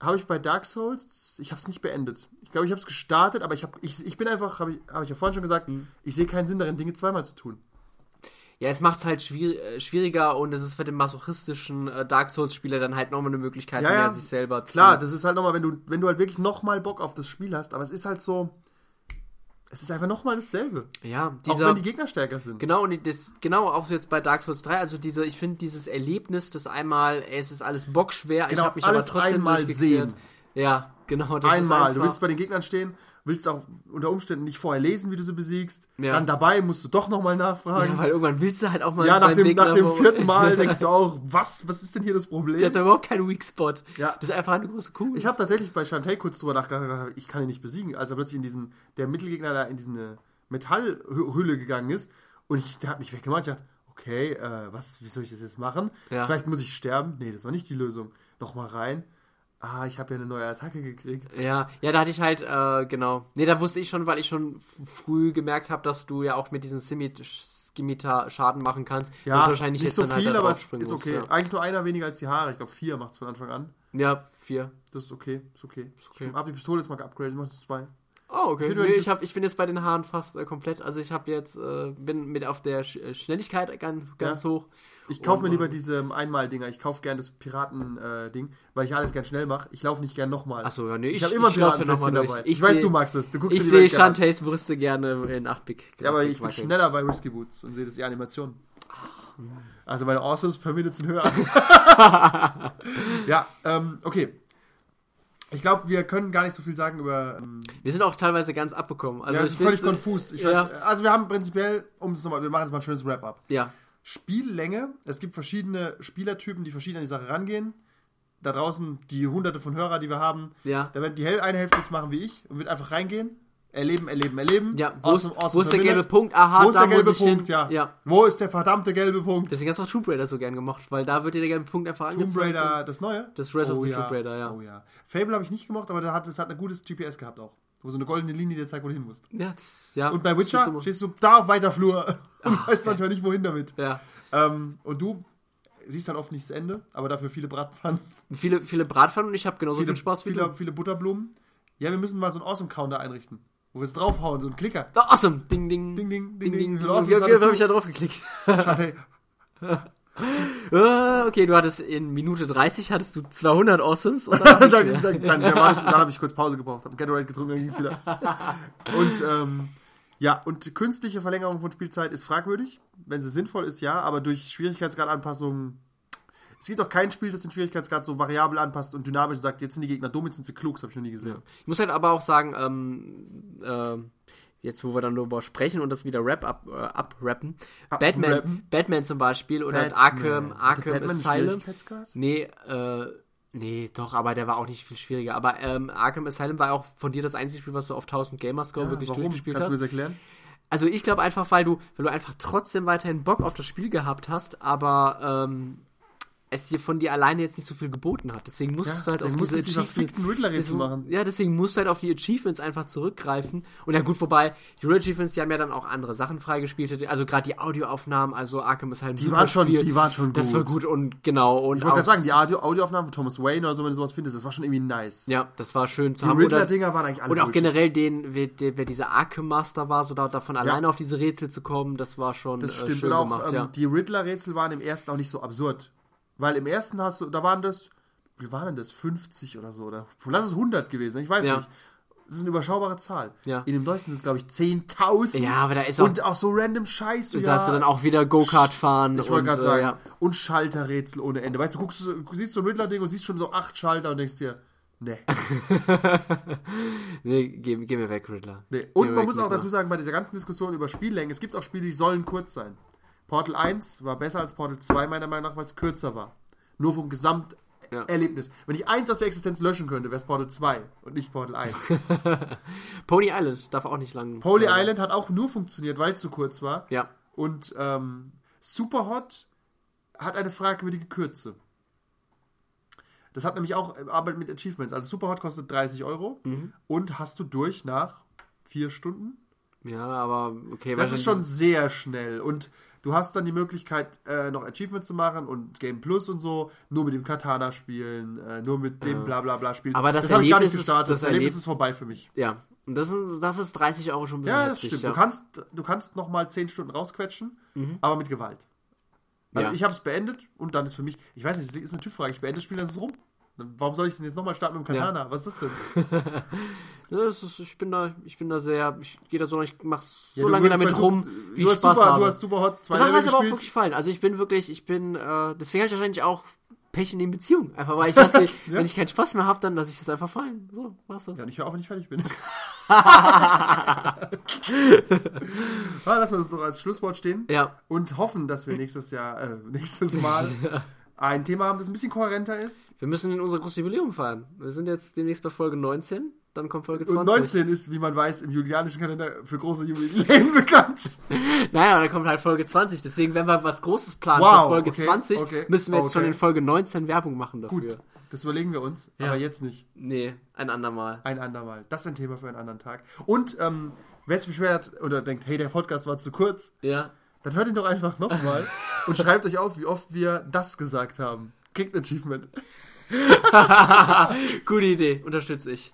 habe ich bei Dark Souls, ich habe es nicht beendet. Ich glaube, ich habe es gestartet, aber ich, hab, ich, ich bin einfach, habe ich, hab ich ja vorhin schon gesagt, ich sehe keinen Sinn darin, Dinge zweimal zu tun. Ja, es macht es halt äh, schwieriger und es ist für den masochistischen äh, Dark Souls-Spieler dann halt nochmal eine Möglichkeit, Ja, mehr ja. sich selber zu. Klar, das ist halt nochmal, wenn du, wenn du halt wirklich nochmal Bock auf das Spiel hast, aber es ist halt so, es ist einfach nochmal dasselbe. Ja, Auch dieser. wenn die Gegner stärker sind. Genau, und das, genau, auch jetzt bei Dark Souls 3, also diese, ich finde dieses Erlebnis, das einmal, ey, es ist alles bockschwer, ich Genau, habe mich aber trotzdem einmal sehen. Ja, genau, das ist Einmal. Du willst bei den Gegnern stehen, willst auch unter Umständen nicht vorher lesen, wie du sie besiegst. Ja. Dann dabei musst du doch nochmal nachfragen. ja, weil irgendwann willst du halt auch mal Ja, nach dem, nach dem vierten Mal denkst du auch, was, was ist denn hier das Problem? Der hat überhaupt keinen Weak Spot. Ja. Das ist einfach eine große Kugel. Ich habe tatsächlich bei Shantae kurz drüber nachgedacht, ich kann ihn nicht besiegen, als er plötzlich in diesen, der Mittelgegner da in diese Metallhülle gegangen ist und ich, der hat mich weggemacht. Ich dachte, okay, äh, was, wie soll ich das jetzt machen? Ja. Vielleicht muss ich sterben. Nee, das war nicht die Lösung. Nochmal rein. Ah, ich habe ja eine neue Attacke gekriegt. Ja, ja, da hatte ich halt, äh, genau. Nee, da wusste ich schon, weil ich schon früh gemerkt habe, dass du ja auch mit diesem Simit- Skimitar Schaden machen kannst. Ja, dass du wahrscheinlich nicht jetzt so dann halt viel, da aber ist musst, okay. Ja. Eigentlich nur einer weniger als die Haare. Ich glaube, vier macht es von Anfang an. ja, vier. Das ist okay, ist okay. okay. Ich habe die Pistole jetzt mal geupgradet, machst du zwei. Oh, okay. finde, Nee, ich, hab, ich bin jetzt bei den Haaren fast äh, komplett. Also ich habe jetzt, äh, bin mit auf der Sch äh, Schnelligkeit ganz, ganz hoch. Ich kaufe mir lieber äh, diese Einmal-Dinger. Ich kaufe gern das Piraten-Ding, weil ich alles gern schnell mache. Ich laufe nicht gern nochmal. Achso, ja, nee, ich, Ich habe immer ich Piratenfestchen dabei. Ich, weiß, seh- du magst es. Du guckst Ich sehe. Shantays Brüste gerne in 8-Bit. Ja, aber ich bin schneller bei Risky Boots und sehe das die Animation. Also meine Awesomes per Minute sind höher. ja, ähm, okay. Ich glaube, wir können gar nicht so viel sagen über. Ähm, Wir sind auch teilweise ganz abbekommen. Also ja, ich das ist völlig äh, konfus. Ich ja. weiß, also wir haben prinzipiell, um es nochmal, wir machen jetzt mal ein schönes Wrap-up. Ja, Spiellänge. Es gibt verschiedene Spielertypen, die verschieden an die Sache rangehen. Da draußen die hunderte von Hörer, die wir haben. ja. Da wird die eine Hälfte jetzt machen wie ich und wird einfach reingehen. Erleben, erleben, erleben. Ja, wo, Awesome, ist, awesome wo ist der gelbe Minute. Punkt? Aha, Wo ist der gelbe Punkt? Ja. ja. Wo ist der verdammte gelbe Punkt? Deswegen hast du auch Tomb Raider so gern gemacht, weil da wird dir der gelbe Punkt einfach Tomb angezeigt. Raider, das neue? Das of Oh the ja. Tomb Raider, ja. Oh ja. Fable habe ich nicht gemacht, aber das hat, das hat ein gutes GPS gehabt auch. Wo so eine goldene Linie dir zeigt, wo du hin musst. Ja, das, ja. Und bei Witcher stehst du da auf weiter Flur und weißt manchmal nicht, wohin damit. Ja. Ähm, und du siehst halt oft nicht das Ende, aber dafür viele Bratpfannen, Viele, viele Bratpfannen und ich habe genauso viele, viel Spaß wie viele, du. viele Butterblumen. Ja, wir müssen mal so einen Awesome-Counter einrichten, wo wir es draufhauen, so einen Klicker. Oh, awesome! Ding, ding. Ding, ding, ding, ding, ding. ding. Wie awesome Wie, wie, hattest wie habe ich da drauf geklickt? Ah, okay, du hattest in Minute 30 hattest du 200 Awesomes oder dann, dann, dann, dann, dann, habe ich kurz Pause gebraucht, habe Gatorade getrunken, dann ging es wieder. Und ähm, ja, und künstliche Verlängerung von Spielzeit ist fragwürdig. Wenn sie sinnvoll ist, ja, aber durch Schwierigkeitsgradanpassungen. Es gibt auch kein Spiel, das den Schwierigkeitsgrad so variabel anpasst und dynamisch sagt, jetzt sind die Gegner dumm, jetzt sind sie klug, das habe ich noch nie gesehen. Ich muss halt aber auch sagen, ähm, ähm, jetzt wo wir dann darüber sprechen und das wieder Rap ab, äh, abrappen, Batman, Abrappen? Batman zum Beispiel oder Batman. Arkham, Arkham einen Asylum. Nee, äh, nee, doch, aber der war auch nicht viel schwieriger. Aber ähm, Arkham Asylum war auch von dir das einzige Spiel, was du auf 1000 Gamerscore Ja, wirklich warum? durchgespielt Kannst du mir hast. das erklären? Also ich glaube einfach, weil du, weil du einfach trotzdem weiterhin Bock auf das Spiel gehabt hast, aber ähm, es dir von dir alleine jetzt nicht so viel geboten hat. Deswegen musstest du halt auf diese die Riddler-Rätsel deswegen- machen. Ja, deswegen musst du halt auf die Achievements einfach zurückgreifen. Und ja gut, wobei, die Real Achievements, die haben ja dann auch andere Sachen freigespielt. Also gerade die Audioaufnahmen, also Arkham ist halt ein Die waren schon- Spiel. die waren schon Das gut. war gut und genau. Und Ich wollte gerade sagen, die Audio Audioaufnahmen von Thomas Wayne oder so, wenn du sowas findest, das war schon irgendwie nice. Ja, das war schön zu Die haben. Oder- Riddler-Dinger waren eigentlich alle Und auch Bullshit. generell den, wer, wer dieser Arkham Master war, so da, davon alleine auf diese Rätsel zu kommen, das war schon Das äh, stimmt. schön und auch gemacht, ähm, ja. die Riddler-Rätsel waren im ersten auch nicht so absurd. Weil im ersten hast du, da waren das, wie waren denn das? 50 oder so? Oder lass es 100 gewesen, ich weiß Ja. nicht. Das ist eine überschaubare Zahl. Ja. In dem Deutschen sind es, glaube ich, 10.000. Ja, aber da ist auch- Und auch so random Scheiß. Und da hast du dann auch wieder Go-Kart fahren. Ich wollte und, gerade äh, sagen. ja. Und Schalterrätsel ohne Ende. Weißt du, guckst, du siehst so ein Riddler-Ding und siehst schon so acht Schalter und denkst dir, nee. Nee, geh, geh mir weg, Riddler. Nee. Geh Und mir man muss auch Riddler. dazu sagen, bei dieser ganzen Diskussion über Spiellängen, es gibt auch Spiele, die sollen kurz sein. Portal 1 war besser als Portal 2, meiner Meinung nach, weil es kürzer war. Nur vom Gesamterlebnis. Wenn ich eins aus der Existenz löschen könnte, wäre es Portal 2 und nicht Portal 1. Pony Island darf auch nicht lang. Holy sein. Island hat auch nur funktioniert, weil es zu kurz war. Ja. Und ähm, Superhot hat eine fragwürdige Kürze. Das hat nämlich auch äh, Arbeit mit Achievements. Also Superhot kostet 30 Euro Mhm. und hast du durch nach vier Stunden. Ja, aber okay. Das ist schon sehr schnell. Und du hast dann die Möglichkeit, äh, noch Achievements zu machen und Game Plus und so, nur mit dem Katana spielen, äh, nur mit dem Ja. bla bla bla spielen. Aber das habe ich gar nicht gestartet. das Das Erlebnis Erleb- ist vorbei für mich. Ja. Und das ist, dafür ist 30 Euro schon ein bisschen Ja, das heftig, stimmt. ja. Du kannst, du kannst noch mal 10 Stunden rausquetschen, aber mit Gewalt. Also Ja. ich habe es beendet und dann ist für mich, ich weiß nicht, das ist eine Typfrage, ich beende das Spiel, dann ist es rum. Warum soll ich denn jetzt nochmal starten mit dem Katana? Was ist das denn? Ja, das ist, ich bin da, ich bin da sehr, ich gehe da so, ich mach's Ja, so du lange damit rum, Sup- wie du ich hast Spaß super, habe. Du hast Superhot zwei Das hat mir Level aber auch wirklich gefallen. Also ich bin wirklich, ich bin, äh, deswegen habe ich wahrscheinlich auch Pech in den Beziehungen. Einfach weil ich lasse, Ja. wenn ich keinen Spaß mehr habe, dann lasse ich das einfach fallen. So, war's das. Ja, und ich höre auf, wenn ich fertig bin. ah, lassen wir das doch als Schlusswort stehen Ja, und hoffen, dass wir nächstes Jahr, äh, nächstes Mal ein Thema haben, das ein bisschen kohärenter ist. wir müssen in unser großes Jubiläum feiern. Wir sind jetzt demnächst bei Folge 19, dann kommt Folge 20. Und 19 ist, wie man weiß, im julianischen Kalender für große Jubiläen bekannt. Naja, dann kommt halt Folge 20. Deswegen, wenn wir was Großes planen Wow, für Folge okay, 20, okay, müssen wir jetzt schon okay. in Folge 19 Werbung machen dafür. Gut, das überlegen wir uns, Ja. aber jetzt nicht. Nee, ein andermal. Ein andermal. Das ist ein Thema für einen anderen Tag. Und ähm, wer sich beschwert oder denkt, hey, der Podcast war zu kurz, Ja. Dann hört ihn doch einfach nochmal und schreibt euch auf, wie oft wir das gesagt haben. Kriegt ein Achievement. Gute Idee, unterstütze ich.